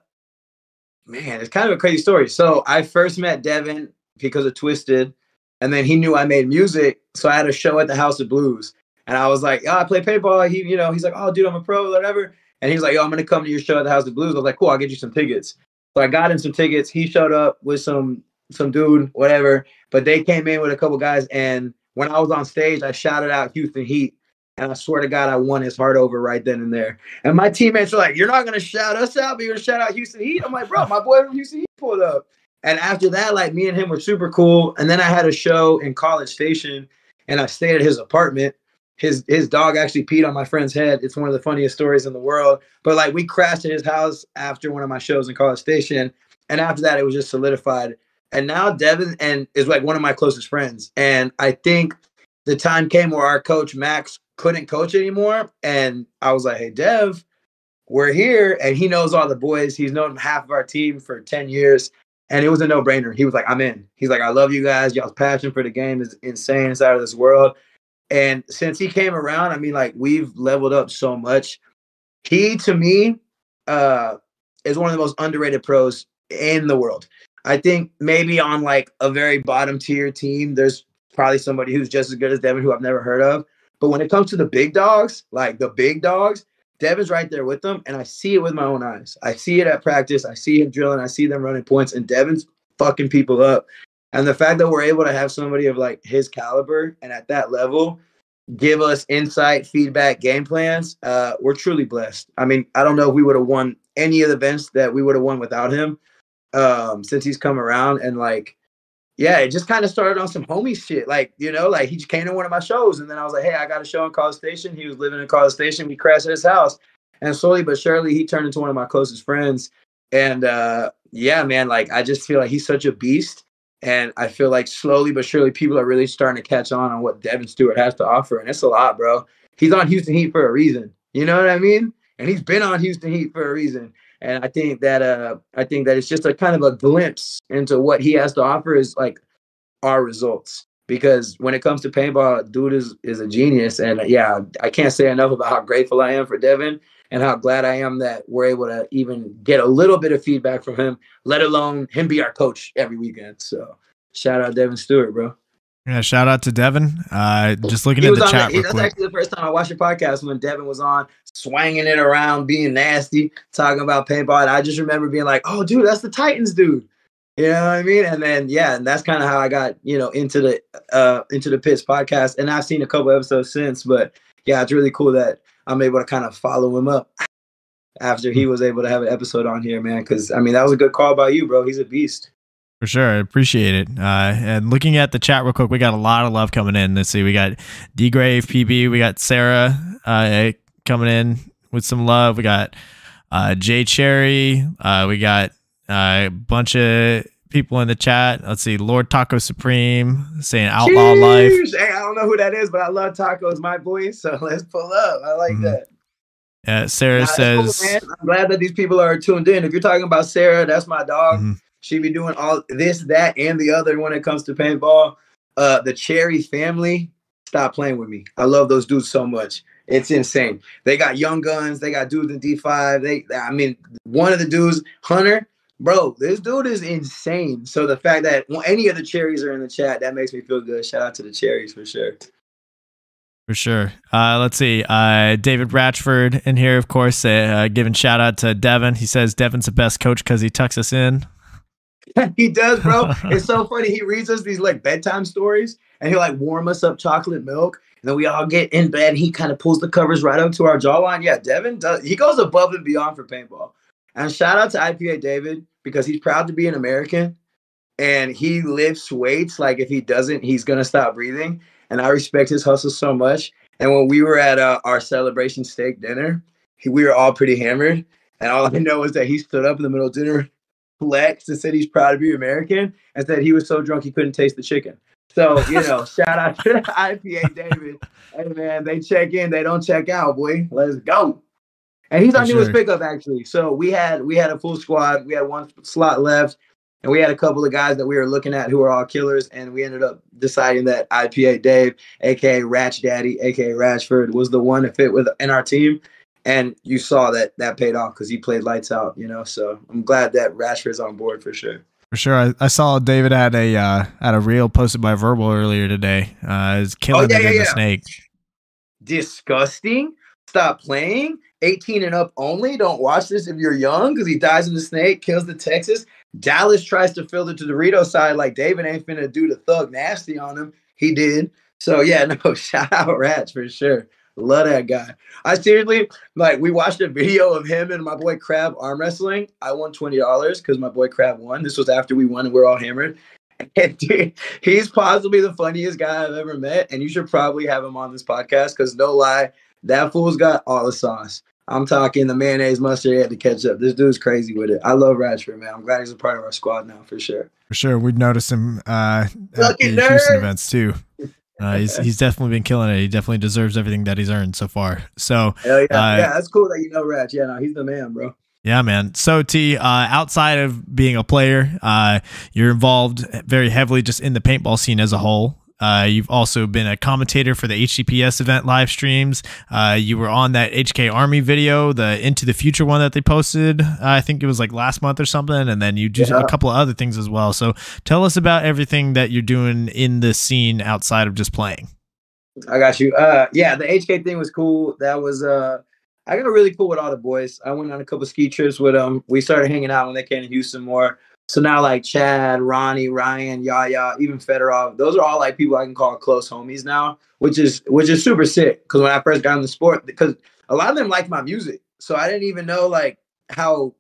man it's kind of a crazy story. So i first met devin because of Twisted. And then he knew I made music, so I had a show at the House of Blues. And I was like, oh, I play paintball. He, you know, he's like, oh, dude, I'm a pro, whatever. And he's like, yo, I'm gonna come to your show at the House of Blues. I was like, cool, I'll get you some tickets. So I got him some tickets. He showed up with some some dude, whatever. But they came in with a couple guys, and when I was on stage, I shouted out Houston Heat. And I swear to God, I won his heart over right then and there. And my teammates were like, You're not gonna shout us out, but you're gonna shout out Houston Heat. I'm like, bro, my boy from Houston Heat pulled up. And after that, like me and him were super cool. And then I had a show in College Station and I stayed at his apartment. His his dog actually peed on my friend's head. It's one of the funniest stories in the world. But like we crashed at his house after one of my shows in College Station. And after that, it was just solidified. And now Devin and is like one of my closest friends. And I think the time came where our coach Max couldn't coach anymore. And I was like, hey, Dev, we're here. And he knows all the boys. He's known half of our team for 10 years. And it was a no brainer. He was like, I'm in. He's like, I love you guys. Y'all's passion for the game is insane. Out of this world. And since he came around, I mean, like, we've leveled up so much. He, to me, uh, is one of the most underrated pros in the world. I think maybe on like a very bottom tier team, there's probably somebody who's just as good as Devin who I've never heard of. But when it comes to the big dogs, like the big dogs, Devin's right there with them, and I see it with my own eyes. I see it at practice. I see him drilling. I see them running points, and Devin's fucking people up. And the fact that we're able to have somebody of like his caliber and at that level give us insight, feedback, game plans, uh, we're truly blessed. I mean, I don't know if we would have won any of the events that we would have won without him um, since he's come around. And like, yeah, it just kind of started on some homie shit. Like, you know, like he just came to one of my shows, and then I was like, hey, I got a show in College Station. He was living in College Station. We crashed at his house, and slowly but surely, he turned into one of my closest friends. And uh, yeah, man, like I just feel like he's such a beast. And I feel like slowly but surely people are really starting to catch on on what Devin Stewart has to offer. And it's a lot, bro. He's on Houston Heat for a reason. You know what I mean? And he's been on Houston Heat for a reason. And I think that uh I think that it's just a kind of a glimpse into what he has to offer is like our results. Because when it comes to paintball, dude is is a genius. And uh, yeah, I can't say enough about how grateful I am for Devin and how glad I am that we're able to even get a little bit of feedback from him, let alone him be our coach every weekend. So shout out Devin Stewart, bro. Yeah, shout out to Devin. Uh, just looking at the chat. The, that's quick. actually the first time I watched your podcast when Devin was on, swinging it around, being nasty, talking about paintball. And I just remember being like, "Oh, dude, that's the Titans, dude." You know what I mean? And then yeah, and that's kind of how I got you know into the uh into the Pits podcast. And I've seen a couple episodes since, but yeah, it's really cool that I'm able to kind of follow him up after he was able to have an episode on here, man. Because I mean, that was a good call by you, bro. He's a beast. For sure, I appreciate it. Uh, and looking at the chat real quick, we got a lot of love coming in. Let's see, we got D Grave PB, we got Sarah uh, coming in with some love. We got uh, Jay Cherry, uh, we got uh, a bunch of people in the chat. Let's see, Lord Taco Supreme saying Outlaw Life. Hey, I don't know who that is, but I love tacos, my boy. So let's pull up. I like mm-hmm. that. Uh, Sarah nah, says, cool, I'm glad that these people are tuned in. If you're talking about Sarah, that's my dog. Mm-hmm. She be doing all this, that, and the other when it comes to paintball. Uh, the Cherry family, stop playing with me. I love those dudes so much. It's insane. They got young guns. They got dudes in D5. They, I mean, one of the dudes, Hunter, bro, this dude is insane. So the fact that any of the cherries are in the chat, that makes me feel good. Shout out to the cherries for sure. For sure. Uh, let's see. Uh, David Ratchford in here, of course, uh, giving shout out to Devin. He says Devin's the best coach because he tucks us in. he does, bro. it's so funny. He reads us these like bedtime stories and he like warm us up chocolate milk. And then we all get in bed. he kind of pulls the covers right up to our jawline. Yeah, Devin does. He goes above and beyond for paintball. And shout out to IPA David because he's proud to be an American and he lifts weights. Like if he doesn't, he's gonna stop breathing. And I respect his hustle so much. And when we were at uh, our celebration steak dinner, he, we were all pretty hammered. And all I know is that he stood up in the middle of dinner flexed and said he's proud to be American and said he was so drunk he couldn't taste the chicken. So, you know, shout out to IPA David. Hey man, they check in, they don't check out, boy. Let's go. And he's our newest sure. pickup actually. So we had we had a full squad. We had one slot left, and we had a couple of guys that we were looking at who were all killers, and we ended up deciding that IPA Dave, aka Ratch Daddy, aka Ratchford, was the one to fit with in our team and you saw that that paid off because he played lights out, you know. So I'm glad that Ratchford's on board for sure. For sure, I, I saw David had a uh, had a reel posted by Verbal earlier today. Uh, is killing oh, yeah, yeah, in yeah. the snake. Disgusting. Stop playing. 18 and up only. Don't watch this if you're young because he dies in the snake, kills the Texas. Dallas tries to filter to the Dorito side like David ain't finna do the thug nasty on him. He did. So yeah, no, shout out Rats for sure. Love that guy. I seriously like we watched a video of him and my boy Crab arm wrestling. I won twenty dollars because my boy Crab won. This was after we won and we are all hammered. And dude, he's possibly the funniest guy I've ever met. And you should probably have him on this podcast because no lie, that fool's got all the sauce. I'm talking the mayonnaise mustard had to catch up. This dude's crazy with it. I love Ratchford, man. I'm glad he's a part of our squad now for sure. For sure. We'd notice him uh, at the Houston events too. Uh, he's he's definitely been killing it. He definitely deserves everything that he's earned so far. So Hell yeah, Uh, yeah, that's cool that you know Ratch. Yeah, no, he's the man, bro. Yeah, man. So T, uh, outside of being a player, uh, you're involved very heavily just in the paintball scene as a whole. Uh, you've also been a commentator for the HTPS event live streams. Uh, you were on that HK Army video, the Into the Future one that they posted. Uh, I think it was like last month or something. And then you do Yeah. a couple of other things as well. So tell us about everything that you're doing in the scene outside of just playing. I got you. Uh, yeah, the HK thing was cool. That was uh, I got really cool with all the boys. I went on a couple ski trips with them. We started hanging out when they came to Houston more. So now like Chad, Ronnie, Ryan, Yaya, even Fedorov, those are all like people I can call close homies now, which is which is super sick. Because when I first got in the sport, because a lot of them liked my music, so I didn't even know like how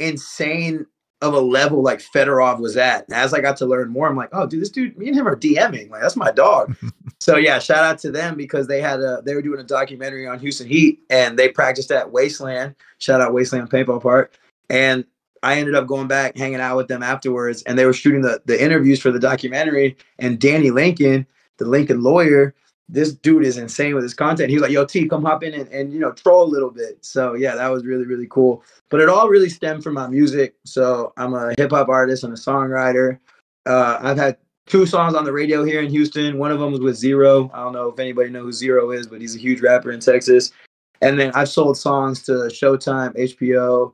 insane of a level like Fedorov was at. And as I got to learn more, I'm like, oh, dude, this dude, me and him are DMing. Like that's my dog. so yeah, shout out to them because they had a they were doing a documentary on Houston Heat and they practiced at Wasteland. Shout out Wasteland Paintball Park. And I ended up going back, hanging out with them afterwards, and they were shooting the the interviews for the documentary. And Danny Lincoln, the Lincoln lawyer, this dude is insane with his content. He was like, "Yo, T, come hop in and, and you know troll a little bit." So yeah, that was really really cool. But it all really stemmed from my music. So I'm a hip hop artist and a songwriter. Uh, I've had two songs on the radio here in Houston. One of them was with Z-Ro. I don't know if anybody knows who Z-Ro is, but he's a huge rapper in Texas. And then I've sold songs to Showtime, HBO,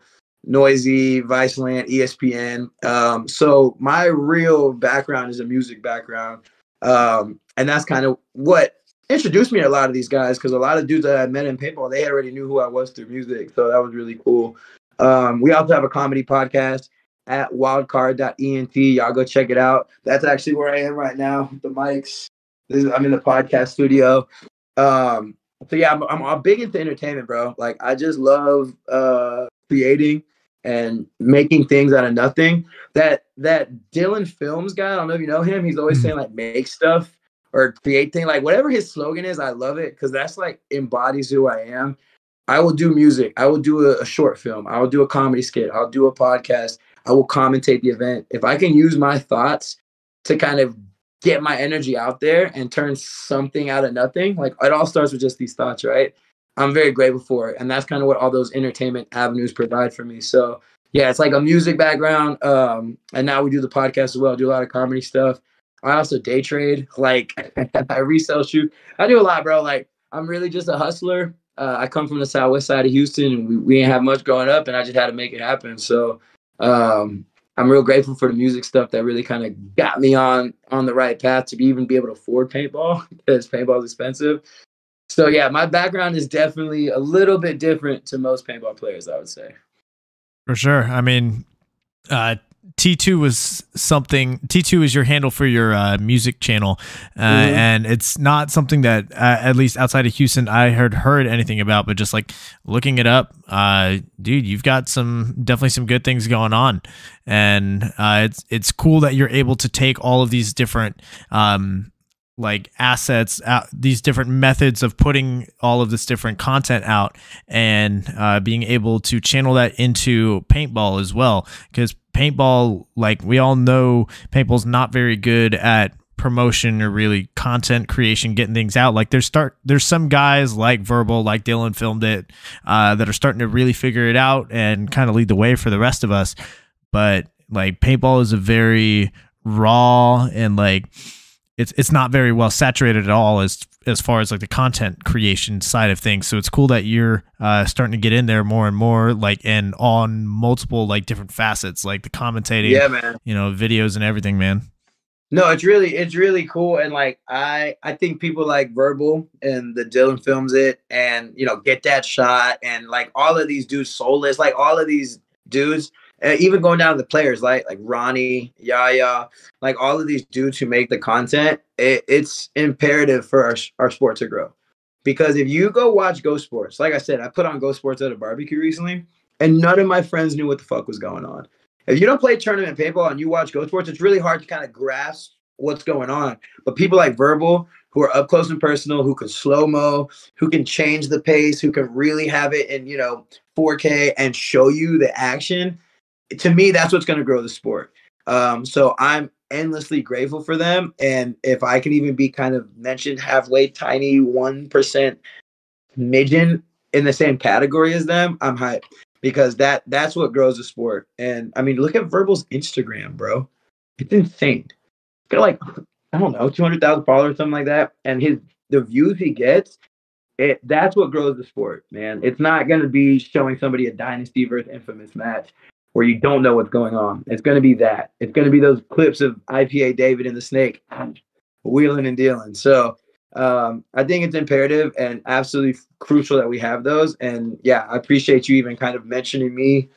Noisey, Viceland, ESPN. Um, so my real background is a music background. Um, and that's kind of what introduced me to a lot of these guys because a lot of dudes that I met in paintball, they already knew who I was through music. So that was really cool. Um, we also have a comedy podcast at wildcard.ent. Y'all go check it out. That's actually where I am right now. The mics. Is, I'm in the podcast studio. Um, so yeah, I'm, I'm, I'm big into entertainment, bro. Like I just love uh, creating and making things out of nothing. That that Dylan Films guy, I don't know if you know him. He's always Mhm. saying like make stuff or create things. Like whatever his slogan is, I love it because that's like embodies who I am. I will do music. I will do a, a short film. I will do a comedy skit. I'll do a podcast. I will commentate the event. If I can use my thoughts to kind of get my energy out there and turn something out of nothing, like it all starts with just these thoughts, right? I'm very grateful for it. And that's kind of what all those entertainment avenues provide for me. So yeah, it's like a music background. Um, and now we do the podcast as well, do a lot of comedy stuff. I also day trade, like I resell shoot. I do a lot, bro. Like I'm really just a hustler. Uh, I come from the southwest side of Houston and we, we didn't have much growing up and I just had to make it happen. So um, I'm real grateful for the music stuff that really kind of got me on on the right path to be, even be able to afford paintball because paintball is expensive. So yeah, my background is definitely a little bit different to most paintball players, I would say. For sure. I mean, uh, T2 was something. T2 is your handle for your uh, music channel, uh, Mhm. and it's not something that, uh, at least outside of Houston, I heard heard anything about. But just like looking it up, uh, dude, you've got some definitely some good things going on, and uh, it's it's cool that you're able to take all of these different. Um, like assets out these different methods of putting all of this different content out and uh, being able to channel that into paintball as well. Because paintball like we all know paintball's not very good at promotion or really content creation getting things out. Like there's start there's some guys like verbal like dylan filmed it uh, that are starting to really figure it out and kind of lead the way for the rest of us. But like paintball is a very raw and like it's it's not very well saturated at all as as far as like the content creation side of things. So it's cool that you're uh, starting to get in there more and more, like and on multiple like different facets, like the commentating, Yeah, man. you know, videos and everything, man. No, it's really it's really cool, and like I I think people like Verbal and the Dylan films it, and you know get that shot, and like all of these dudes, Soulless, like all of these dudes, uh, even going down to the players, like like Ronnie, Yaya, like all of these dudes who make the content. It, it's imperative for our our sport to grow, because if you go watch Go Sports, like I said, I put on Go Sports at a barbecue recently, and none of my friends knew what the fuck was going on if you don't play tournament paintball and you watch Go Sports, it's really hard to kind of grasp what's going on. But people like Verbal, who are up close and personal, who can slow mo, who can change the pace, who can really have it in you know 4K and show you the action. To me, that's what's going to grow the sport. Um, so I'm endlessly grateful for them. And if I can even be kind of mentioned halfway tiny one percent midget in the same category as them, I'm hyped because that that's what grows the sport. And I mean, look at Verbal's Instagram, bro. It's insane. Got like I don't know, two hundred thousand followers, something like that, and his the views he gets. It, that's what grows the sport, man. It's not going to be showing somebody a dynasty versus infamous match where you don't know what's going on. It's going to be that. It's going to be those clips of IPA David and the Snake wheeling and dealing. So um, I think it's imperative and absolutely crucial that we have those. And yeah, I appreciate you even kind of mentioning me,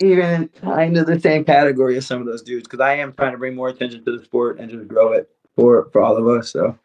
even kind of the same category as some of those dudes, because I am trying to bring more attention to the sport and just grow it for for all of us. So.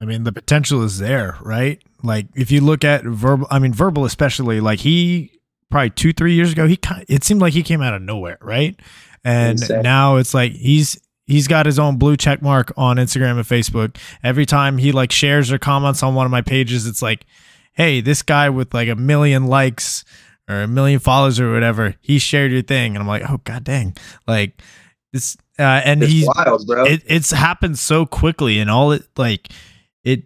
I mean, the potential is there, right? Like, if you look at verbal, I mean, verbal especially, like he probably two, three years ago, he kind. it seemed like he came out of nowhere, right? And now it's like he's he's got his own blue check mark on Instagram and Facebook. Every time he like shares or comments on one of my pages, it's like, hey, this guy with like a million likes or a million followers or whatever, he shared your thing, and I'm like, oh god dang, like this, uh, and it's he's wild, bro. It, it's happened so quickly, and all it like it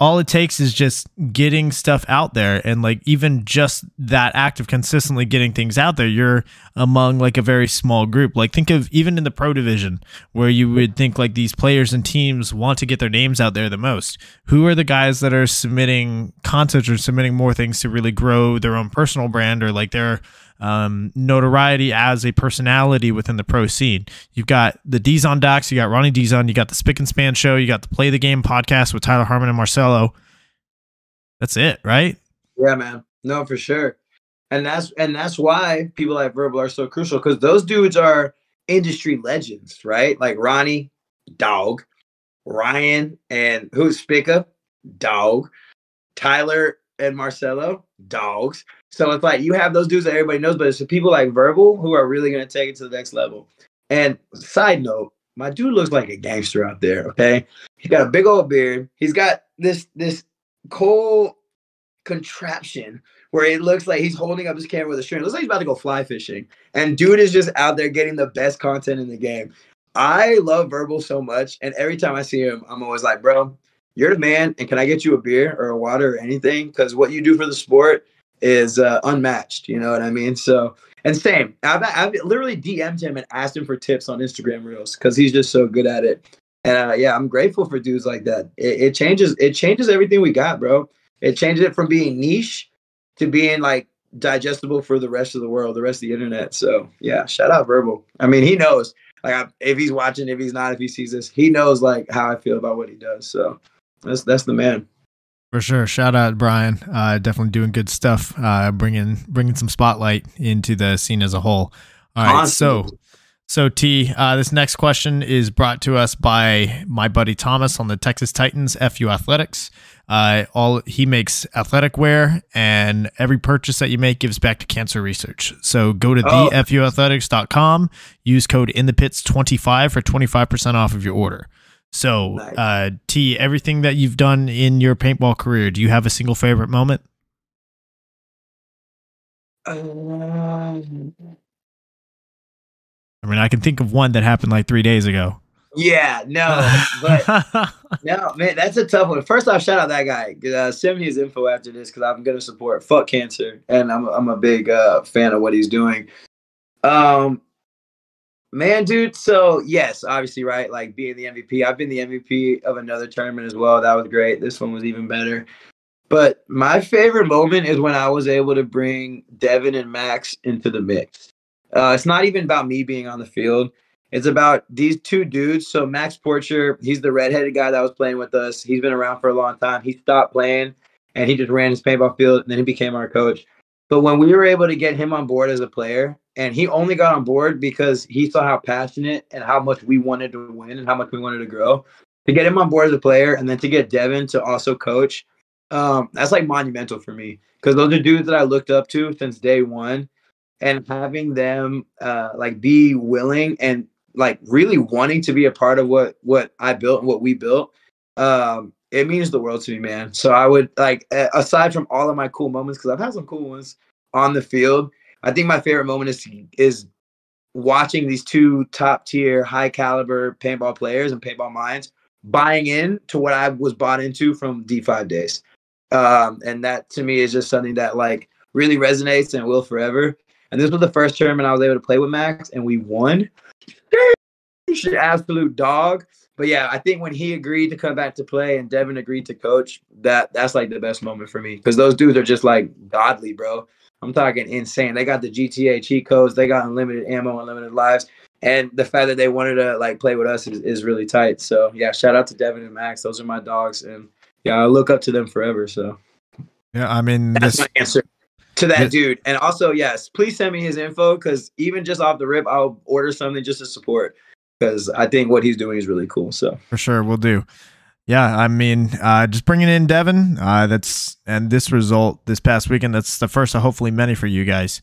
all it takes is just getting stuff out there. And like even just that act of consistently getting things out there you're among like a very small group. Like think of even in the pro division where you would think like these players and teams want to get their names out there the most. Who are the guys that are submitting content or submitting more things to really grow their own personal brand or like their um, notoriety as a personality within the pro scene. You've got the D's on Docs, you got Ronnie D's on, you got the Spick and Span show, you got the Play the Game podcast with Tyler Harmon and Marcelo. That's it, right? Yeah, man. No, for sure. And that's and that's why people like Verbal are so crucial because those dudes are industry legends, right? Like Ronnie, dog, Ryan, and who's Spica, dog, Tyler and Marcelo, dogs. So it's like you have those dudes that everybody knows, but it's people like Verbal who are really going to take it to the next level. And side note, my dude looks like a gangster out there. Okay, he's got a big old beard. He's got this this cool contraption where it looks like he's holding up his camera with a string. It looks like he's about to go fly fishing. And dude is just out there getting the best content in the game. I love Verbal so much, and every time I see him, I'm always like, bro, you're the man. And can I get you a beer or a water or anything? Because what you do for the sport is uh, unmatched. You know what I mean? So, and same, I've, I've literally DM'd him and asked him for tips on Instagram Reels because he's just so good at it. And uh, yeah, I'm grateful for dudes like that. It, it changes, it changes everything we got, bro. It changes it from being niche to being like digestible for the rest of the world, the rest of the internet. So yeah, shout out Verbal. I mean, he knows. Like if he's watching, if he's not, if he sees this, he knows like how I feel about what he does. So that's that's the man. For sure. Shout out Brian. Uh, definitely doing good stuff. Uh, bringing bringing some spotlight into the scene as a whole. All right. Awesome. So so T, uh, this next question is brought to us by my buddy Thomas on the Texas Titans FU Athletics. Uh, all he makes athletic wear, and every purchase that you make gives back to cancer research. So go to oh. thefuathletics.com, use code in the pits 25 for 25% off of your order. So, nice. uh, T, everything that you've done in your paintball career, do you have a single favorite moment? Um, I mean, I can think of one that happened like three days ago. Yeah, no, but no, man, that's a tough one. First off, shout out that guy. Uh, send me his info after this because I'm gonna support fuck cancer, and I'm I'm a big uh, fan of what he's doing. Um, Man, dude. So yes, obviously, right? Like being the MVP. I've been the MVP of another tournament as well. That was great. This one was even better. But my favorite moment is when I was able to bring Devin and Max into the mix. Uh, it's not even about me being on the field. It's about these two dudes. So Max Porcher, he's the redheaded guy that was playing with us. He's been around for a long time. He stopped playing and he just ran his paintball field and then he became our coach. But when we were able to get him on board as a player, and he only got on board because he saw how passionate and how much we wanted to win and how much we wanted to grow. To get him on board as a player and then to get Devin to also coach, um, that's like monumental for me because those are dudes that I looked up to since day one, and having them uh, like be willing and like really wanting to be a part of what what I built and what we built. Um, it means the world to me, man. So I would like, aside from all of my cool moments, because I've had some cool ones on the field. I think my favorite moment is is watching these two top tier, high caliber paintball players and paintball minds buying in to what I was bought into from D5 days. Um, and that to me is just something that like really resonates and will forever. And this was the first tournament I was able to play with Max, and we won. Absolute dog. But yeah, I think when he agreed to come back to play and Devin agreed to coach, that that's like the best moment for me because those dudes are just like godly, bro. I'm talking insane. They got the GTA cheat codes, they got unlimited ammo, unlimited lives, and the fact that they wanted to like play with us is, is really tight. So yeah, shout out to Devin and Max. Those are my dogs, and yeah, I look up to them forever. So yeah, I mean that's this, my answer to that dude. And also, yes, please send me his info because even just off the rip, I'll order something just to support because I think what he's doing is really cool. So for sure, we'll do. Yeah, I mean, uh, just bringing in Devin. Uh, that's and this result this past weekend. That's the first of hopefully many for you guys.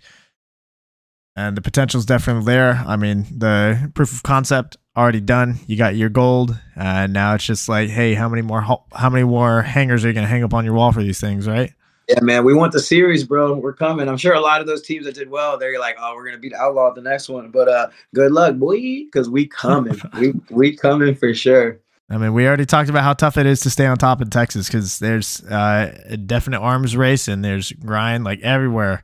And the potential is definitely there. I mean, the proof of concept already done. You got your gold, and now it's just like, hey, how many more how many more hangers are you gonna hang up on your wall for these things, right? Yeah, man, we want the series, bro. We're coming. I'm sure a lot of those teams that did well, they're like, oh, we're gonna beat Outlaw the next one. But uh, good luck, boy, because we coming. we we coming for sure. I mean, we already talked about how tough it is to stay on top in Texas because there's uh, a definite arms race and there's grind like everywhere,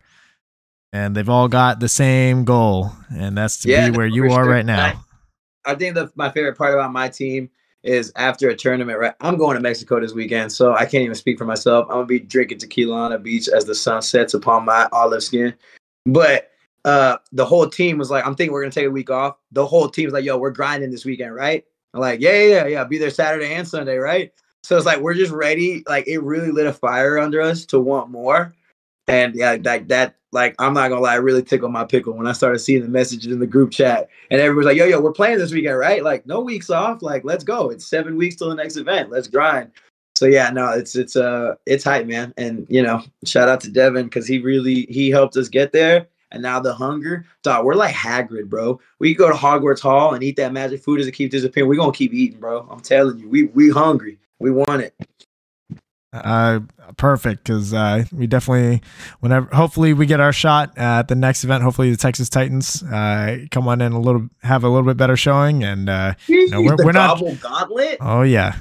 and they've all got the same goal, and that's to yeah, be where you are sure. right now. I, I think the, my favorite part about my team is after a tournament, right? I'm going to Mexico this weekend, so I can't even speak for myself. I'm gonna be drinking tequila on a beach as the sun sets upon my olive skin. But uh the whole team was like, I'm thinking we're gonna take a week off. The whole team's like, yo, we're grinding this weekend, right? I'm like, yeah, yeah, yeah, be there Saturday and Sunday, right? So it's like we're just ready. Like it really lit a fire under us to want more. And yeah, that that like I'm not gonna lie, really tickled my pickle when I started seeing the messages in the group chat, and everyone's like, "Yo, yo, we're playing this weekend, right? Like, no weeks off. Like, let's go. It's seven weeks till the next event. Let's grind." So yeah, no, it's it's uh it's hype, man. And you know, shout out to Devin because he really he helped us get there. And now the hunger, dog, we're like Hagrid, bro. We go to Hogwarts Hall and eat that magic food as it keeps disappearing. We're gonna keep eating, bro. I'm telling you, we we hungry. We want it. Uh, perfect because uh, we definitely, whenever, hopefully we get our shot at the next event. Hopefully the Texas Titans uh, come on in a little, have a little bit better showing, and uh, you know, we're, we're not. Gauntlet. Oh yeah.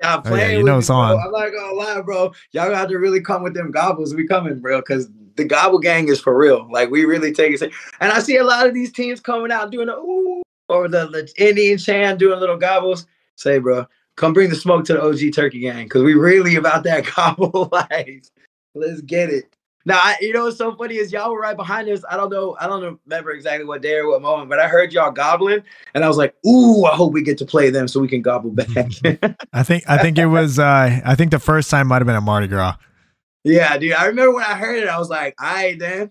Yeah, oh, yeah, you know it's on. I'm not gonna lie, bro. Y'all gonna to really come with them gobbles. We coming, bro, because the gobble gang is for real. Like we really take it. And I see a lot of these teams coming out doing the ooh or the, the Indian chant doing little gobbles. Say, bro, come bring the smoke to the OG Turkey Gang because we really about that gobble life. Let's get it. Now, I, you know what's so funny is y'all were right behind us. I don't know, I don't remember exactly what day or what moment, but I heard y'all gobbling, and I was like, "Ooh, I hope we get to play them so we can gobble back." I think I think it was uh I think the first time might have been a Mardi Gras. Yeah, dude. I remember when I heard it, I was like, "All right, then,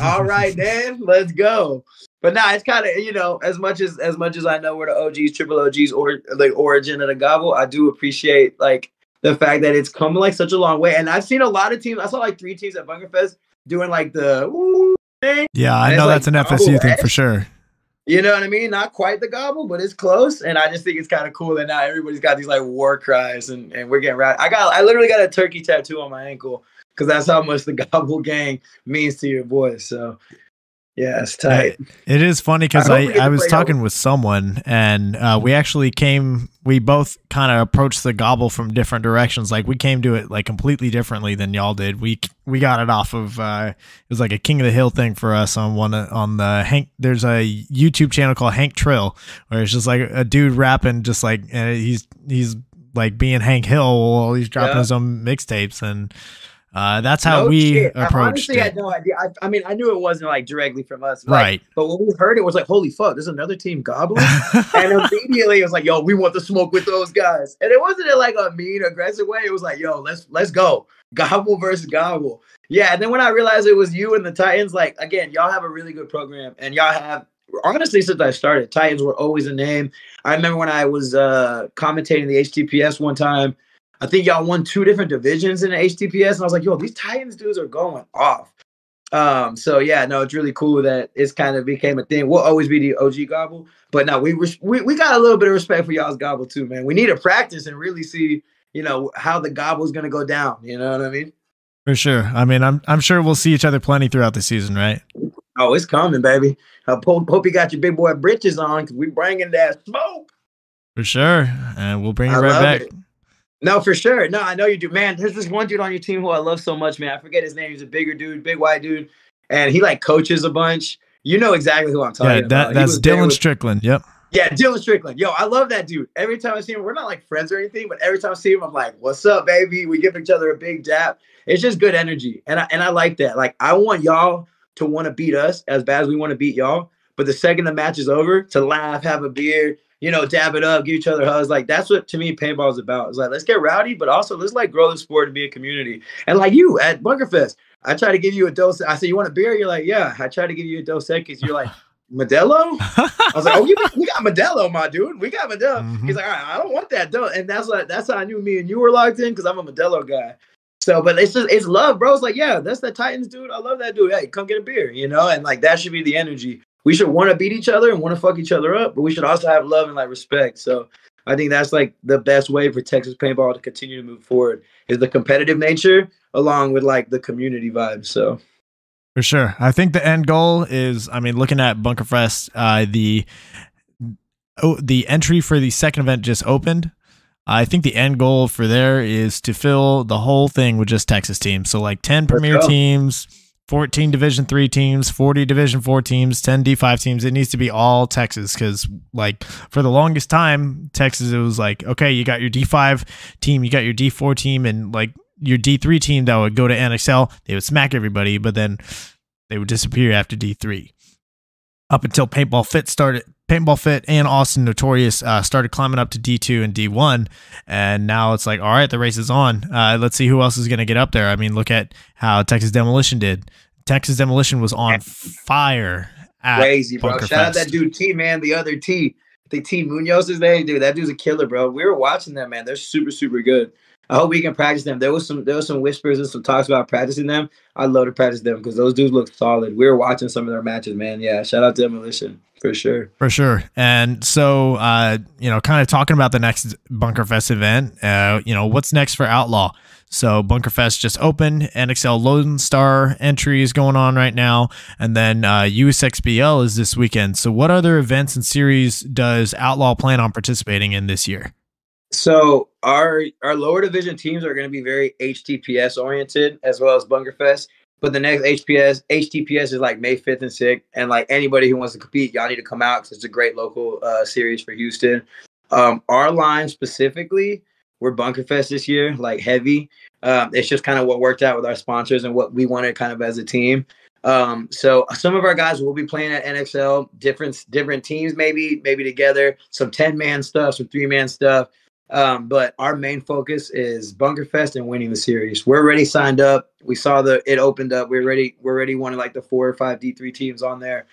all right, then, let's go." But now nah, it's kind of you know as much as as much as I know where the OGs, triple OGs, or the origin of the gobble, I do appreciate like the fact that it's come like such a long way. And I've seen a lot of teams. I saw like three teams at Bunkerfest doing like the thing. Yeah, I know that's an FSU thing eh. for sure. You know what I mean? Not quite the gobble, but it's close. And I just think it's kind of cool that now everybody's got these like war cries and, and we're getting right. I got I literally got a turkey tattoo on my ankle because that's how much the gobble gang means to your boys. So yeah, it's tight. It is funny because I, I, I was talking with someone and uh, we actually came, we both kind of approached the gobble from different directions. Like we came to it like completely differently than y'all did. We we got it off of uh, it was like a King of the Hill thing for us on one on the Hank. There's a YouTube channel called Hank Trill where it's just like a dude rapping, just like and he's he's like being Hank Hill while he's dropping yeah. his own mixtapes and uh, that's how no we shit. approached I honestly, it. I had no idea. I, I, mean, I knew it wasn't like directly from us, like, right? But when we heard it, it was like, "Holy fuck!" There's another team gobbling, and immediately it was like, "Yo, we want to smoke with those guys." And it wasn't in like a mean, aggressive way. It was like, "Yo, let's let's go, gobble versus gobble." Yeah. And then when I realized it was you and the Titans, like again, y'all have a really good program, and y'all have honestly since I started, Titans were always a name. I remember when I was uh commentating the HTPS one time I think y'all won two different divisions in the HTPS, and I was like, yo, these Titans dudes are going off. Um, so yeah, no, it's really cool that it's kind of became a thing. We'll always be the OG gobble, but now we, we we got a little bit of respect for y'all's gobble too, man. We need to practice and really see, you know, how the gobble is gonna go down. You know what I mean? For sure. I mean, I'm I'm sure we'll see each other plenty throughout the season, right? Oh, it's coming, baby. I hope, hope you got your big boy britches on because we bringing that smoke. For sure. And we'll bring it I right back. it. No, for sure. No, I know you do. Man, there's this one dude on your team who I love so much, man. I forget his name. He's a bigger dude, big white dude. And he like coaches a bunch. You know exactly who I'm talking Yeah, about. that, He that's Dylan with- Strickland. Yep. Yeah, Dylan Strickland. Yo, I love that dude. Every time I see him, we're not like friends or anything, but every time I see him, I'm like, "What's up, baby?" We give each other a big dap. It's just good energy, and I and I like that. Like, I want y'all to want to beat us as bad as we want to beat y'all. But the second the match is over, to laugh, have a beer, you know, dab it up, give each other hugs. Like that's what to me paintball is about. It's like let's get rowdy, but also let's like grow the sport and be a community. And like you at Bunkerfest, I try to give you a dose. I said, "You want a beer?" You're like, "Yeah." I try to give you a dose because you're like. Modelo? I was like, oh, you, we got Modelo, my dude. We got Modelo. Mhm. He's like, all right, I don't want that, though. And that's like that's how I knew me and you were locked in because I'm a Modelo guy. So, but it's just it's love, bro. It's like, yeah, that's the Titans, dude. I love that dude. Hey, come get a beer, you know, and like that should be the energy. We should want to beat each other and want to fuck each other up, but we should also have love and like respect. So I think that's like the best way for Texas paintball to continue to move forward is the competitive nature along with like the community vibe. So For sure. I think the end goal is, I mean, looking at Bunkerfest, uh, the oh, the entry for the second event just opened. I think the end goal for there is to fill the whole thing with just Texas teams. So like 10 premier go. teams, 14 division 3 teams, 40 division 4 teams, 10 D5 teams. It needs to be all Texas cuz like for the longest time Texas it was like okay, you got your D5 team, you got your D4 team and like your D3 team that would go to NXL, they would smack everybody, but then they would disappear after D3. Up until Paintball Fit started, Paintball Fit and Austin Notorious uh, started climbing up to D2 and D1, and now it's like, all right, the race is on. Uh, let's see who else is going to get up there. I mean, look at how Texas Demolition did. Texas Demolition was on fire. Crazy, bro. Shout out that dude T, man. The other T. I think T Munoz is there. Dude, that dude's a killer, bro. We were watching them, man. They're super, super good. I hope we can practice them. There was some there was some whispers and some talks about practicing them. I'd love to practice them because those dudes look solid. We were watching some of their matches, man. Yeah, shout out to Demolition for sure. For sure. And so, uh, you know, kind of talking about the next Bunkerfest event, uh, you know, what's next for Outlaw? So Bunkerfest just opened, NXL Lone Star entry is going on right now, and then uh, USXBL is this weekend. So what other events and series does Outlaw plan on participating in this year? So our our lower division teams are going to be very HTPS oriented as well as Bunkerfest. But the next HPS HTPS is like May 5th and 6th. And like anybody who wants to compete, y'all need to come out because it's a great local uh, series for Houston. Um, our line specifically, we're Bunkerfest this year, like heavy. Um, it's just kind of what worked out with our sponsors and what we wanted kind of as a team. Um, so some of our guys will be playing at NXL, different different teams, maybe maybe together, some 10 man stuff, some three man stuff. Um, but our main focus is Bunkerfest and winning the series. We're already signed up. We saw the it opened up. We're ready. We're already one of like the four or five D three teams on there.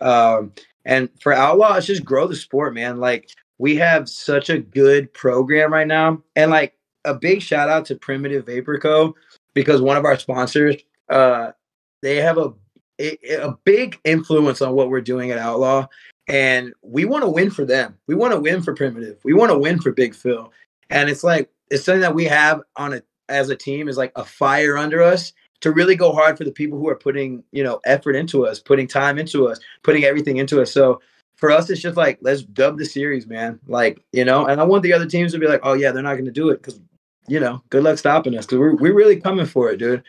Um, and for Outlaw, it's just grow the sport, man. Like we have such a good program right now, and like a big shout out to Primitive Vapor Co. because one of our sponsors, uh, they have a a a big influence on what we're doing at Outlaw and we want to win for them. We want to win for Primitive. We want to win for Big Phil. And it's like it's something that we have on a as a team is like a fire under us to really go hard for the people who are putting you know effort into us, putting time into us, putting everything into us. So for us, it's just like let's dub the series, man. Like you know, and I want the other teams to be like, oh yeah, they're not going to do it because you know, good luck stopping us because we're we're really coming for it, dude.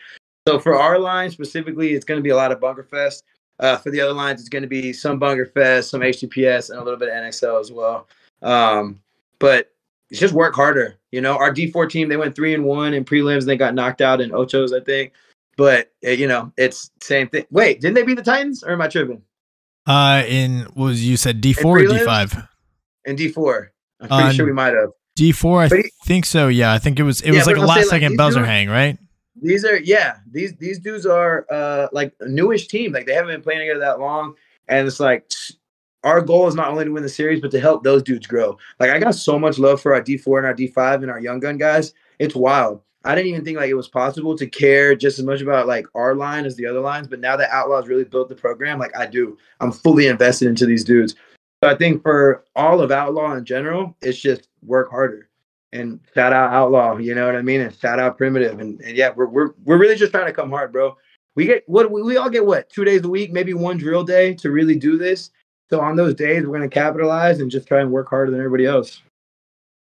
So for our line specifically, it's going to be a lot of Bunkerfest. Uh, for the other lines, it's going to be some Bunkerfest, some HTPS, and a little bit of NXL as well. Um, but it's just work harder. You know, our D4 team, they went three and one in prelims. and They got knocked out in Ochos, I think. But, uh, you know, it's same thing. Wait, didn't they beat the Titans or am I tripping? Uh, in what was you said D four or? D five? In D4. I'm pretty sure we might have. D four, I But he- think so. Yeah, I think it was. It Yeah, was like a last like, second these buzzer hang, right? These are yeah, these these dudes are uh like a newish team. Like they haven't been playing together that long. And it's like our goal is not only to win the series, but to help those dudes grow. Like I got so much love for our D4 and our D5 and our young gun guys. It's wild. I didn't even think like it was possible to care just as much about like our line as the other lines. But now that Outlaws really built the program, like I do, I'm fully invested into these dudes. So I think for all of Outlaw in general, it's just work harder and shout out Outlaw, you know what I mean? And shout out Primitive. And, and yeah, we're, we're, we're really just trying to come hard, bro. we get what we, we all get what two days a week, maybe one drill day to really do this. So on those days, we're gonna capitalize and just try and work harder than everybody else.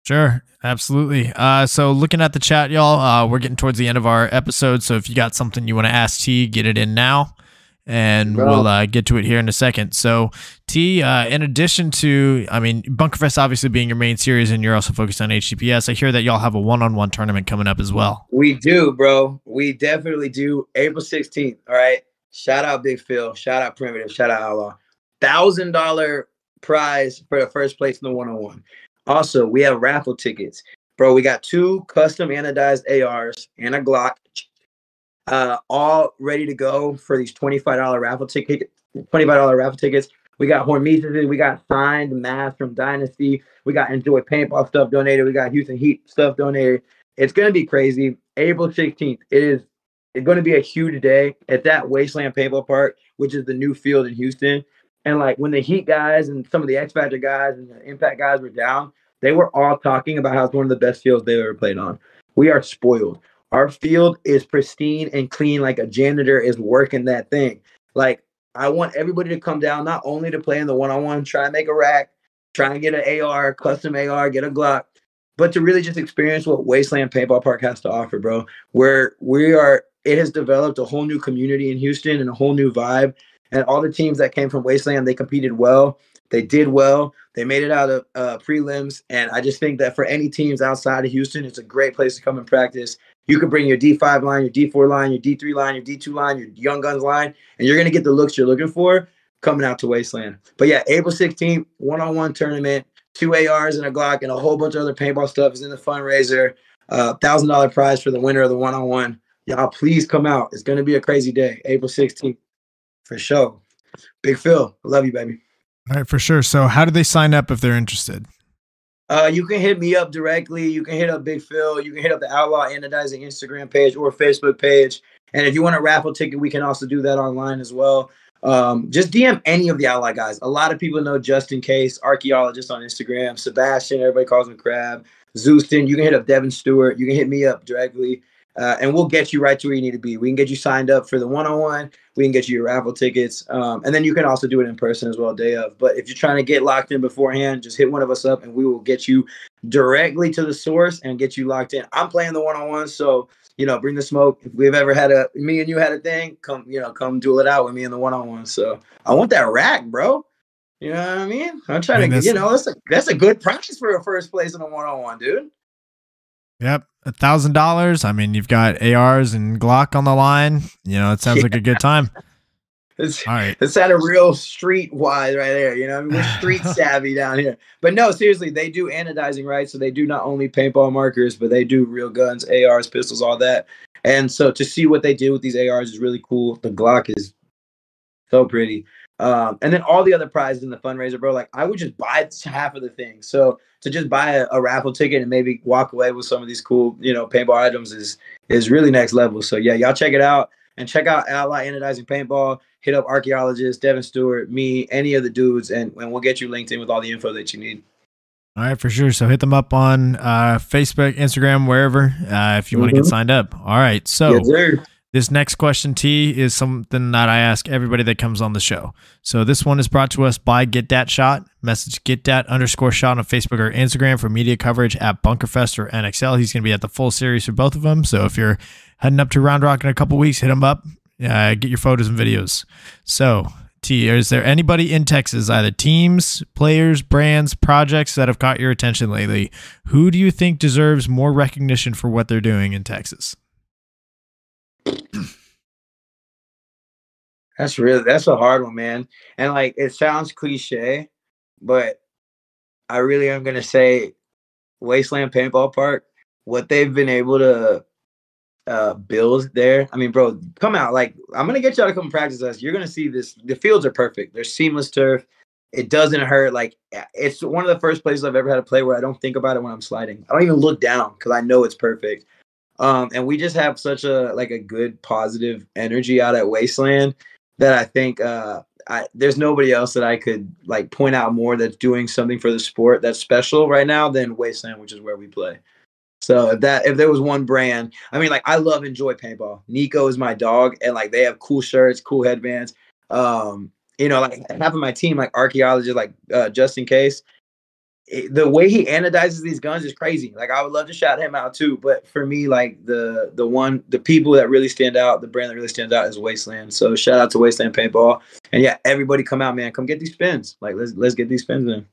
Sure, absolutely. Uh, so looking at the chat, y'all, uh, we're getting towards the end of our episode. So if you got something you want to ask T, get it in now, and Bro. we'll uh, get to it here in a second. So T, uh, in addition to, I mean, Bunkerfest obviously being your main series, and you're also focused on HTPS. I hear that y'all have a one-on-one tournament coming up as well. We do, bro. We definitely do. April 16th. All right. Shout out Big Phil. Shout out Primitive. Shout out Outlaw. Thousand dollar prize for the first place in the one on one. Also, we have raffle tickets. Bro, we got two custom anodized ARs and a Glock. Uh, all ready to go for these $25 raffle ticket, $25 raffle tickets. We got Hormesis, we got signed masks from Dynasty, we got Enjoy Paintball stuff donated, we got Houston Heat stuff donated. It's gonna be crazy. April 16th. It is it's gonna be a huge day at that Wasteland Paintball Park, which is the new field in Houston. And like when the Heat guys and some of the X Factor guys and the Impact guys were down, they were all talking about how it's one of the best fields they've ever played on. We are spoiled. Our field is pristine and clean, like a janitor is working that thing. Like I want everybody to come down, not only to play in the one-on-one, try and make a rack, try and get an AR, custom AR, get a Glock, but to really just experience what Wasteland Paintball Park has to offer, bro. Where we are, it has developed a whole new community in Houston and a whole new vibe. And all the teams that came from Wasteland, they competed well. They did well. They made it out of uh, prelims. And I just think that for any teams outside of Houston, it's a great place to come and practice. You could bring your D5 line, your D4 line, your D3 line, your D2 line, your Young Guns line, and you're going to get the looks you're looking for coming out to Wasteland. But yeah, April 16th, one on one tournament, two ARs and a Glock, and a whole bunch of other paintball stuff is in the fundraiser. Uh, thousand dollar prize for the winner of the one on one. Y'all, please come out. It's going to be a crazy day, April 16th, for sure. Big Phil, I love you, baby. All right, for sure. So how do they sign up if they're interested? Uh, you can hit me up directly. You can hit up Big Phil. You can hit up the Outlaw Anodizing Instagram page or Facebook page. And if you want a raffle ticket, we can also do that online as well. Um, just DM any of the Outlaw guys. A lot of people know Just in Case, archaeologist on Instagram, Sebastian, everybody calls him Crab, Zeuston. You can hit up Devin Stewart. You can hit me up directly. Uh, and we'll get you right to where you need to be. We can get you signed up for the one-on-one. We can get you your raffle tickets, um, and then you can also do it in person as well, day of. But if you're trying to get locked in beforehand, just hit one of us up, and we will get you directly to the source and get you locked in. I'm playing the one-on-one, so you know, bring the smoke. If we've ever had a me and you had a thing, come you know, come duel it out with me in the one-on-one. So I want that rack, bro. You know what I mean? I'm trying Man, to, you know, that's a that's a good price for a first place in a one-on-one, dude. Yep, a thousand dollars. I mean, you've got ARs and Glock on the line. You know, it sounds like a good time. It's, All right. It's at a real street wise right there. You know, I mean, we're street savvy down here. But no, seriously, they do anodizing, right? So they do not only paintball markers, but they do real guns, ARs, pistols, all that. And so to see what they did with these ARs is really cool. The Glock is so pretty. Um, and then all the other prizes in the fundraiser, bro. Like I would just buy half of the thing. So to just buy a, a raffle ticket and maybe walk away with some of these cool, you know, paintball items is is really next level. So yeah, y'all check it out and check out Outlaw Anodizing Paintball. Hit up archaeologist Devin Stewart, me, any of the dudes, and, and we'll get you linked in with all the info that you need. All right, for sure. So hit them up on uh, Facebook, Instagram, wherever, uh, if you want to get signed up. All right. So yes. This next question, T, is something that I ask everybody that comes on the show. So this one is brought to us by Get Dat Shot. Message Get Dat underscore Shot on Facebook or Instagram for media coverage at Bunkerfest or NXL. He's going to be at the full series for both of them. So if you're heading up to Round Rock in a couple weeks, hit him up. Uh, get your photos and videos. So T, is there anybody in Texas, either teams, players, brands, projects that have caught your attention lately? Who do you think deserves more recognition for what they're doing in Texas? That's really that's a hard one, man. And like it sounds cliche, but I really am gonna say Wasteland Paintball Park, what they've been able to uh build there. I mean, bro, come out. Like I'm gonna get y'all to come practice us. You're gonna see this. The fields are perfect. They're seamless turf. It doesn't hurt. Like it's one of the first places I've ever had to play where I don't think about it when I'm sliding. I don't even look down because I know it's perfect. Um, and we just have such a like a good positive energy out at Wasteland that I think uh, I, there's nobody else that I could like point out more that's doing something for the sport that's special right now than Wasteland, which is where we play. So if that if there was one brand, I mean, like I love enjoy paintball. Nico is my dog, and like they have cool shirts, cool headbands. Um, you know, like half of my team, like archaeologists, like uh, just in case. The way he anodizes these guns is crazy. Like I would love to shout him out too, but for me, like the the one the people that really stand out, the brand that really stands out is Wasteland. So shout out to Wasteland Paintball, and yeah, everybody come out, man, come get these spins. Like let's let's get these spins in.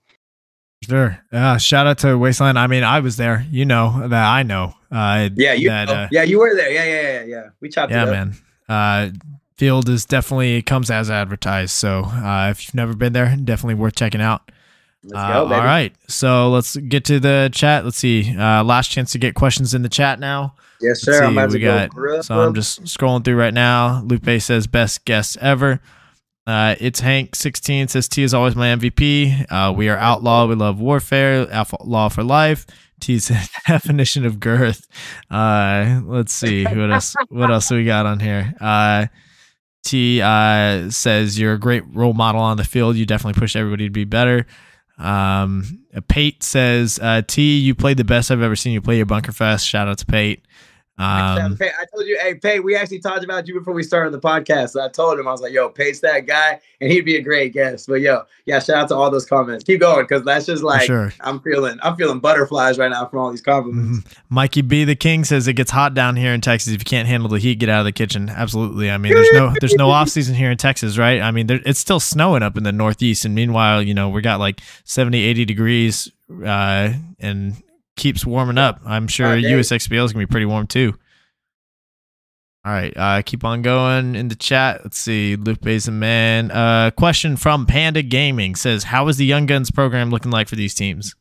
Sure. Uh, shout out to Wasteland. I mean, I was there. You know that I know. Uh, yeah, you. that, know. uh, yeah, you were there. Yeah, yeah, yeah, yeah. We chopped yeah, it up. Yeah, man. Uh, field is definitely comes as advertised. So uh, if you've never been there, definitely worth checking out. Let's Uh, go, baby. all right. So let's get to the chat. Let's see. Uh, last chance to get questions in the chat now. Yes, sir. I'm about we to got- go. So I'm just scrolling through right now. Lupe says best guest ever. Uh, it's Hank 16 says T is always my MVP. Uh, we are outlaw. We love warfare. Outlaw for life. T's definition of girth. Uh, let's see what else. What else do we got on here? Uh, T uh, says you're a great role model on the field. You definitely push everybody to be better. Um, Pate says uh, T, you played the best I've ever seen you play your bunker fest. Shout out to Pate. Um, Pay, I told you, hey, Pay, we actually talked about you before we started the podcast. So I told him, I was like, yo, Pay's that guy, and he'd be a great guest. But yo, yeah, shout out to all those comments. Keep going, because that's just like sure. I'm feeling I'm feeling butterflies right now from all these compliments. Mhm. Mikey B the King says it gets hot down here in Texas. If you can't handle the heat, get out of the kitchen. Absolutely. I mean, there's no there's no off season here in Texas, right? I mean, there, it's still snowing up in the Northeast, and meanwhile, you know, we got like 70, 80 degrees, uh, and keeps warming up. I'm sure day. USXBL is gonna be pretty warm too. All right, uh, keep on going in the chat. Let's see, Luke Basin man. Uh, question from Panda Gaming says, "How is the Young Guns program looking like for these teams?"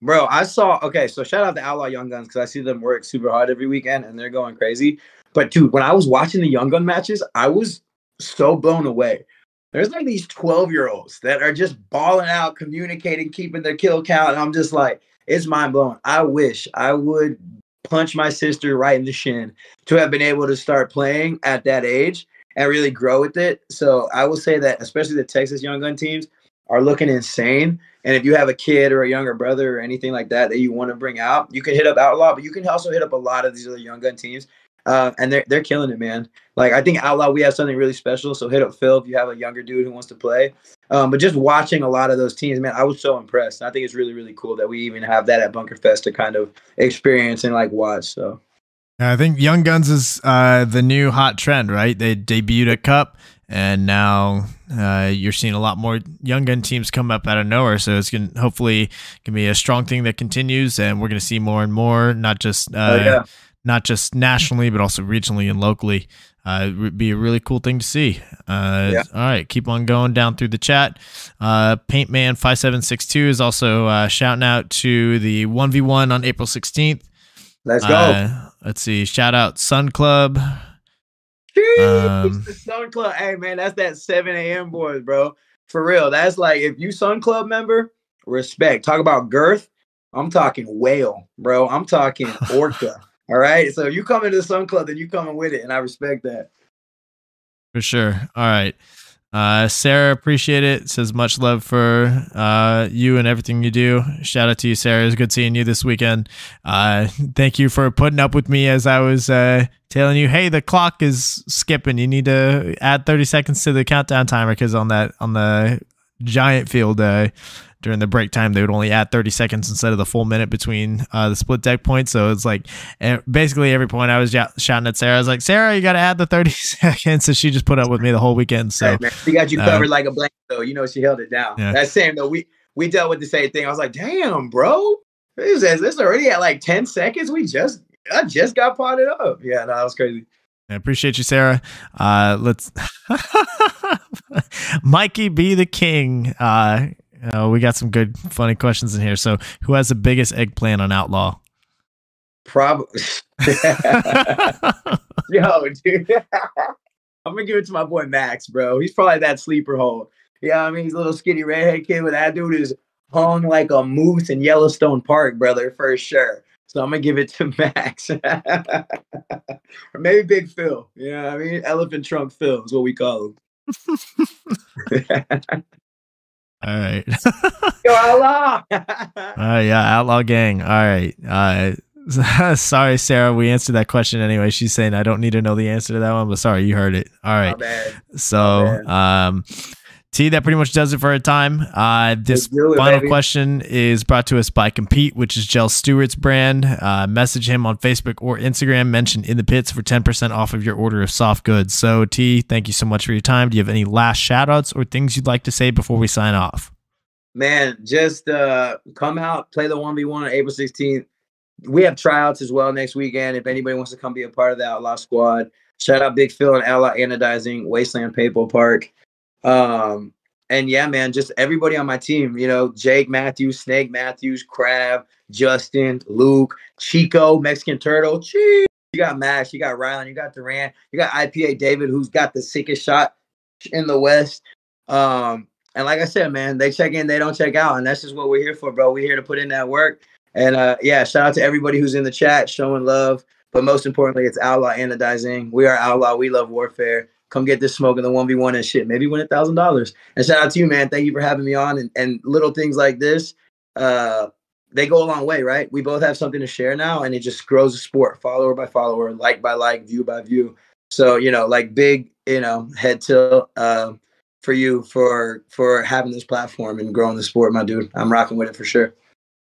Bro, I saw okay, so shout out to Outlaw Young Guns because I see them work super hard every weekend and they're going crazy. But dude, when I was watching the Young Gun matches, I was so blown away. There's like these 12 year olds that are just balling out, communicating, keeping their kill count. And I'm just like, it's mind blowing. I wish I would punch my sister right in the shin to have been able to start playing at that age and really grow with it. So I will say that, especially the Texas Young Gun teams are looking insane. And if you have a kid or a younger brother or anything like that that you want to bring out, you can hit up Outlaw, but you can also hit up a lot of these other young gun teams. Uh, and they're they're killing it, man. Like I think Outlaw, we have something really special. So hit up Phil if you have a younger dude who wants to play. Um, but just watching a lot of those teams, man, I was so impressed. I think it's really really cool that we even have that at Bunker Fest to kind of experience and like watch. So I think Young Guns is uh, the new hot trend, right? They debuted at Cup, and now uh, you're seeing a lot more Young Gun teams come up out of nowhere. So it's going to hopefully gonna be a strong thing that continues, and we're going to see more and more, not just uh, Oh, yeah. Not just nationally, but also regionally and locally. Uh, it would be a really cool thing to see. Uh, Yeah. All right, keep on going down through the chat. Uh, Paintman five seven six two is also uh, shouting out to the one v one on April sixteenth. let's go. Uh, let's see. Shout out Sun Club. Jeez, Um, the Sun Club. Hey man, that's that 7 a.m. boys, bro. For real. That's like if you Sun Club member, respect. Talk about girth. I'm talking whale, bro. I'm talking orca. All right. So you come into the Sun Club, then you coming with it, and I respect that. For sure. All right. Uh, Sarah, appreciate it. Says much love for uh, you and everything you do. Shout out to you, Sarah. It's good seeing you this weekend. Uh, thank you for putting up with me as I was uh, telling you, hey, the clock is skipping. You need to add 30 seconds to the countdown timer because on that on the giant field uh, during the break time, they would only add 30 seconds instead of the full minute between uh, the split deck points. So it's like eh, basically every point I was shouting at Sarah, I was like, Sarah, you got to add the 30 seconds. So she just put up with me the whole weekend. So man, she got you uh, covered like a blanket, though. You know she held it down. Yeah. That's same though. We we dealt with the same thing. I was like, damn, bro, this is this already at like 10 seconds. We just I just got potted up. Yeah, no, that was crazy. I appreciate you, Sarah. Uh, let's Mikey be the king. Uh, uh, we got some good, funny questions in here. So, who has the biggest eggplant on Outlaw? Probably. Yo, dude. I'm gonna give it to my boy Max, bro. He's probably that sleeper hole. Yeah, I mean, he's a little skinny redhead kid, but that dude is hung like a moose in Yellowstone Park, brother, for sure. So I'm gonna give it to Max. or maybe Big Phil. You know I mean? Elephant trunk Phil is what we call him. All right. Yo, Allah! Uh, yeah, Outlaw Gang. All right. Uh, sorry, Sarah. We answered that question anyway. She's saying I don't need to know the answer to that one, but sorry, you heard it. All right. So, um, T, that pretty much does it for our time. Uh, this final baby. question is brought to us by Compete, which is Jell Stewart's brand. Uh, message him on Facebook or Instagram, mention in the pits for 10% off of your order of soft goods. So, T, thank you so much for your time. Do you have any last shout outs or things you'd like to say before we sign off? Man, just uh, come out, play the 1v1 on April 16th. We have tryouts as well next weekend. If anybody wants to come be a part of the Outlaw Squad, shout out Big Phil and Outlaw Anodizing, Wasteland Paintball Park. Um, and yeah, man, just everybody on my team, you know, Jake Matthews, Snake Matthews, Crab, Justin, Luke, Chico, Mexican Turtle. Cheese. You got Max, you got Rylan, you got Durant, you got IPA David, who's got the sickest shot in the West. Um, and like I said, man, they check in, they don't check out. And that's just what we're here for, bro. We're here to put in that work. And uh, yeah, shout out to everybody who's in the chat showing love. But most importantly, it's Outlaw Anodizing. We are Outlaw. We love warfare come get this smoke in the 1v1 and shit. Maybe win a thousand dollars. And shout out to you, man. Thank you for having me on. And, and little things like this, uh, they go a long way, right? We both have something to share now, and it just grows the sport, follower by follower, like by like, view by view. So, you know, like big, you know, head tilt uh, for you for for having this platform and growing the sport, my dude. I'm rocking with it for sure.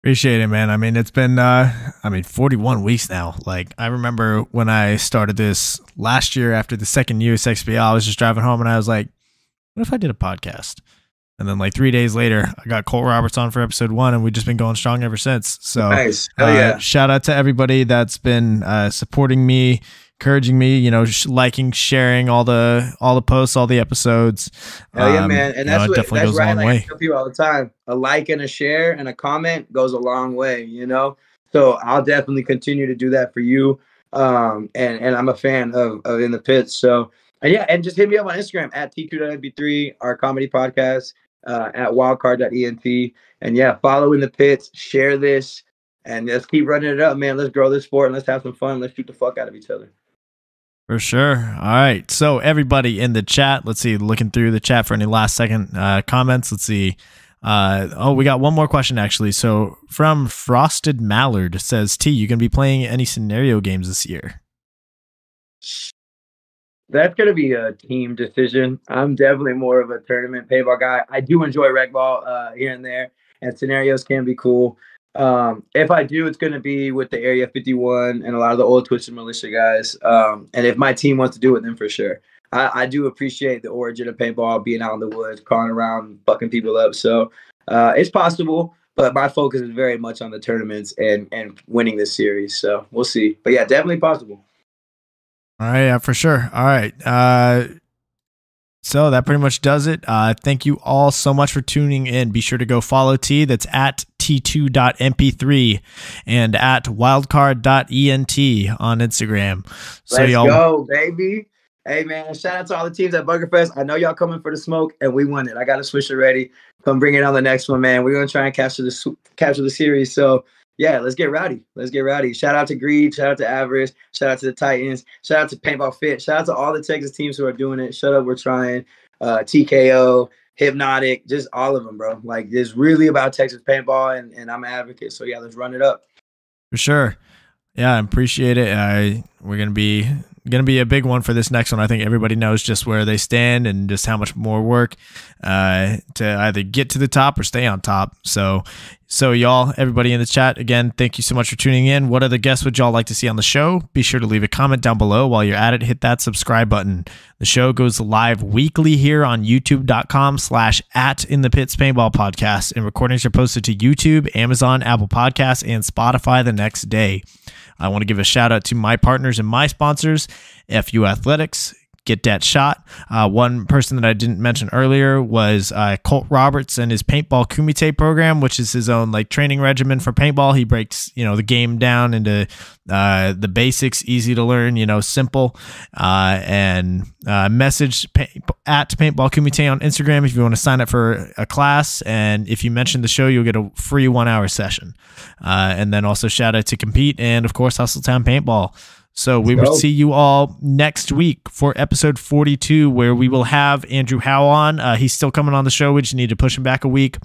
Appreciate it, man. I mean, it's been, uh, I mean, 41 weeks now. Like, I remember when I started this last year after the second USXPL, I was just driving home and I was like, what if I did a podcast? And then, like, three days later, I got Colt Roberts on for episode one, and we've just been going strong ever since. So, nice. Uh, yeah. shout out to everybody that's been uh, supporting me encouraging me, you know, sh- liking, sharing all the all the posts, all the episodes. Oh yeah, um, man, and that's know, what definitely that's goes right. a long like way. I tell people all the time, a like and a share and a comment goes a long way. You know, so I'll definitely continue to do that for you. Um, and and I'm a fan of of in the pits. So and yeah, and just hit me up on Instagram at tq.mp3, our comedy podcast, uh, at wildcard.ent. And yeah, follow in the pits, share this, and let's keep running it up, man. Let's grow this sport and let's have some fun. Let's shoot the fuck out of each other. For sure. All right. So everybody in the chat, let's see, looking through the chat for any last second uh, comments. Let's see. Uh, oh, we got one more question actually. So from Frosted Mallard says, T, you gonna be playing any scenario games this year? That's gonna be a team decision. I'm definitely more of a tournament paintball guy. I do enjoy rec ball uh, here and there, and scenarios can be cool. Um, if I do, it's going to be with the Area 51 and a lot of the old Twisted Militia guys. Um, and if my team wants to do it, then for sure. I, I, do appreciate the origin of paintball, being out in the woods, crawling around, fucking people up. So uh, it's possible, but my focus is very much on the tournaments and and winning this series. So we'll see. But yeah, definitely possible. All right, yeah, for sure. All right. Uh, so that pretty much does it. Uh, thank you all so much for tuning in. Be sure to go follow T. That's at t2.mp3 and at wildcard.ent on Instagram. So Let's y'all go, baby. Hey man, shout out to all the teams at Bunkerfest. I know y'all coming for the smoke, and we won it. I got a swisher ready. Come bring it on the next one, man. We're gonna try and capture the capture the series. So yeah, let's get rowdy. Let's get rowdy. Shout out to Greed. Shout out to Avarice. Shout out to the Titans. Shout out to Paintball Fit. Shout out to all the Texas teams who are doing it. Shut up, we're trying. Uh, TKO, Hypnotic, just all of them, bro. Like it's really about Texas paintball, and, and I'm an advocate. So yeah, let's run it up. For sure. Yeah, I appreciate it. I we're gonna be going to be a big one for this next one. I think everybody knows just where they stand and just how much more work uh, to either get to the top or stay on top. So, so y'all, everybody in the chat, again, thank you so much for tuning in. What other guests would y'all like to see on the show? Be sure to leave a comment down below. While you're at it, hit that subscribe button. The show goes live weekly here on youtube.com slash at in the pits paintball podcast and recordings are posted to YouTube, Amazon, Apple Podcasts, and Spotify the next day. I want to give a shout out to my partners and my sponsors, FU Athletics, get that shot. Uh, one person that I didn't mention earlier was uh, Colt Roberts and his paintball kumite program, which is his own like training regimen for paintball. He breaks you know the game down into uh, the basics, easy to learn, you know, simple. Uh, and uh, message at paintball kumite on Instagram if you want to sign up for a class, and if you mention the show, you'll get a free one hour session. Uh, and then also shout out to compete and of course Hustletown Paintball. So we will see you all next week for episode 42, where we will have Andrew Howe on. Uh, he's still coming on the show. We just need to push him back a week.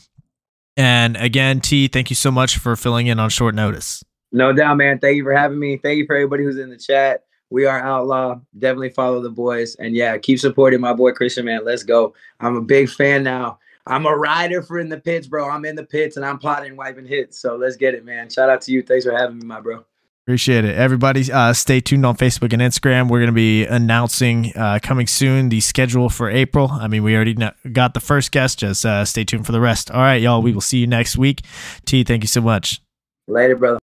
And again, T, thank you so much for filling in on short notice. No doubt, man. Thank you for having me. Thank you for everybody who's in the chat. We are Outlaw. Definitely follow the boys. And yeah, keep supporting my boy Christian, man. Let's go. I'm a big fan now. I'm a rider for in the pits, bro. I'm in the pits and I'm plotting, wiping hits. So let's get it, man. Shout out to you. Thanks for having me, my bro. Appreciate it. Everybody, uh, stay tuned on Facebook and Instagram. We're going to be announcing uh, coming soon the schedule for April. I mean, we already got the first guest. Just uh, stay tuned for the rest. All right, y'all. We will see you next week. T, thank you so much. Later, brother.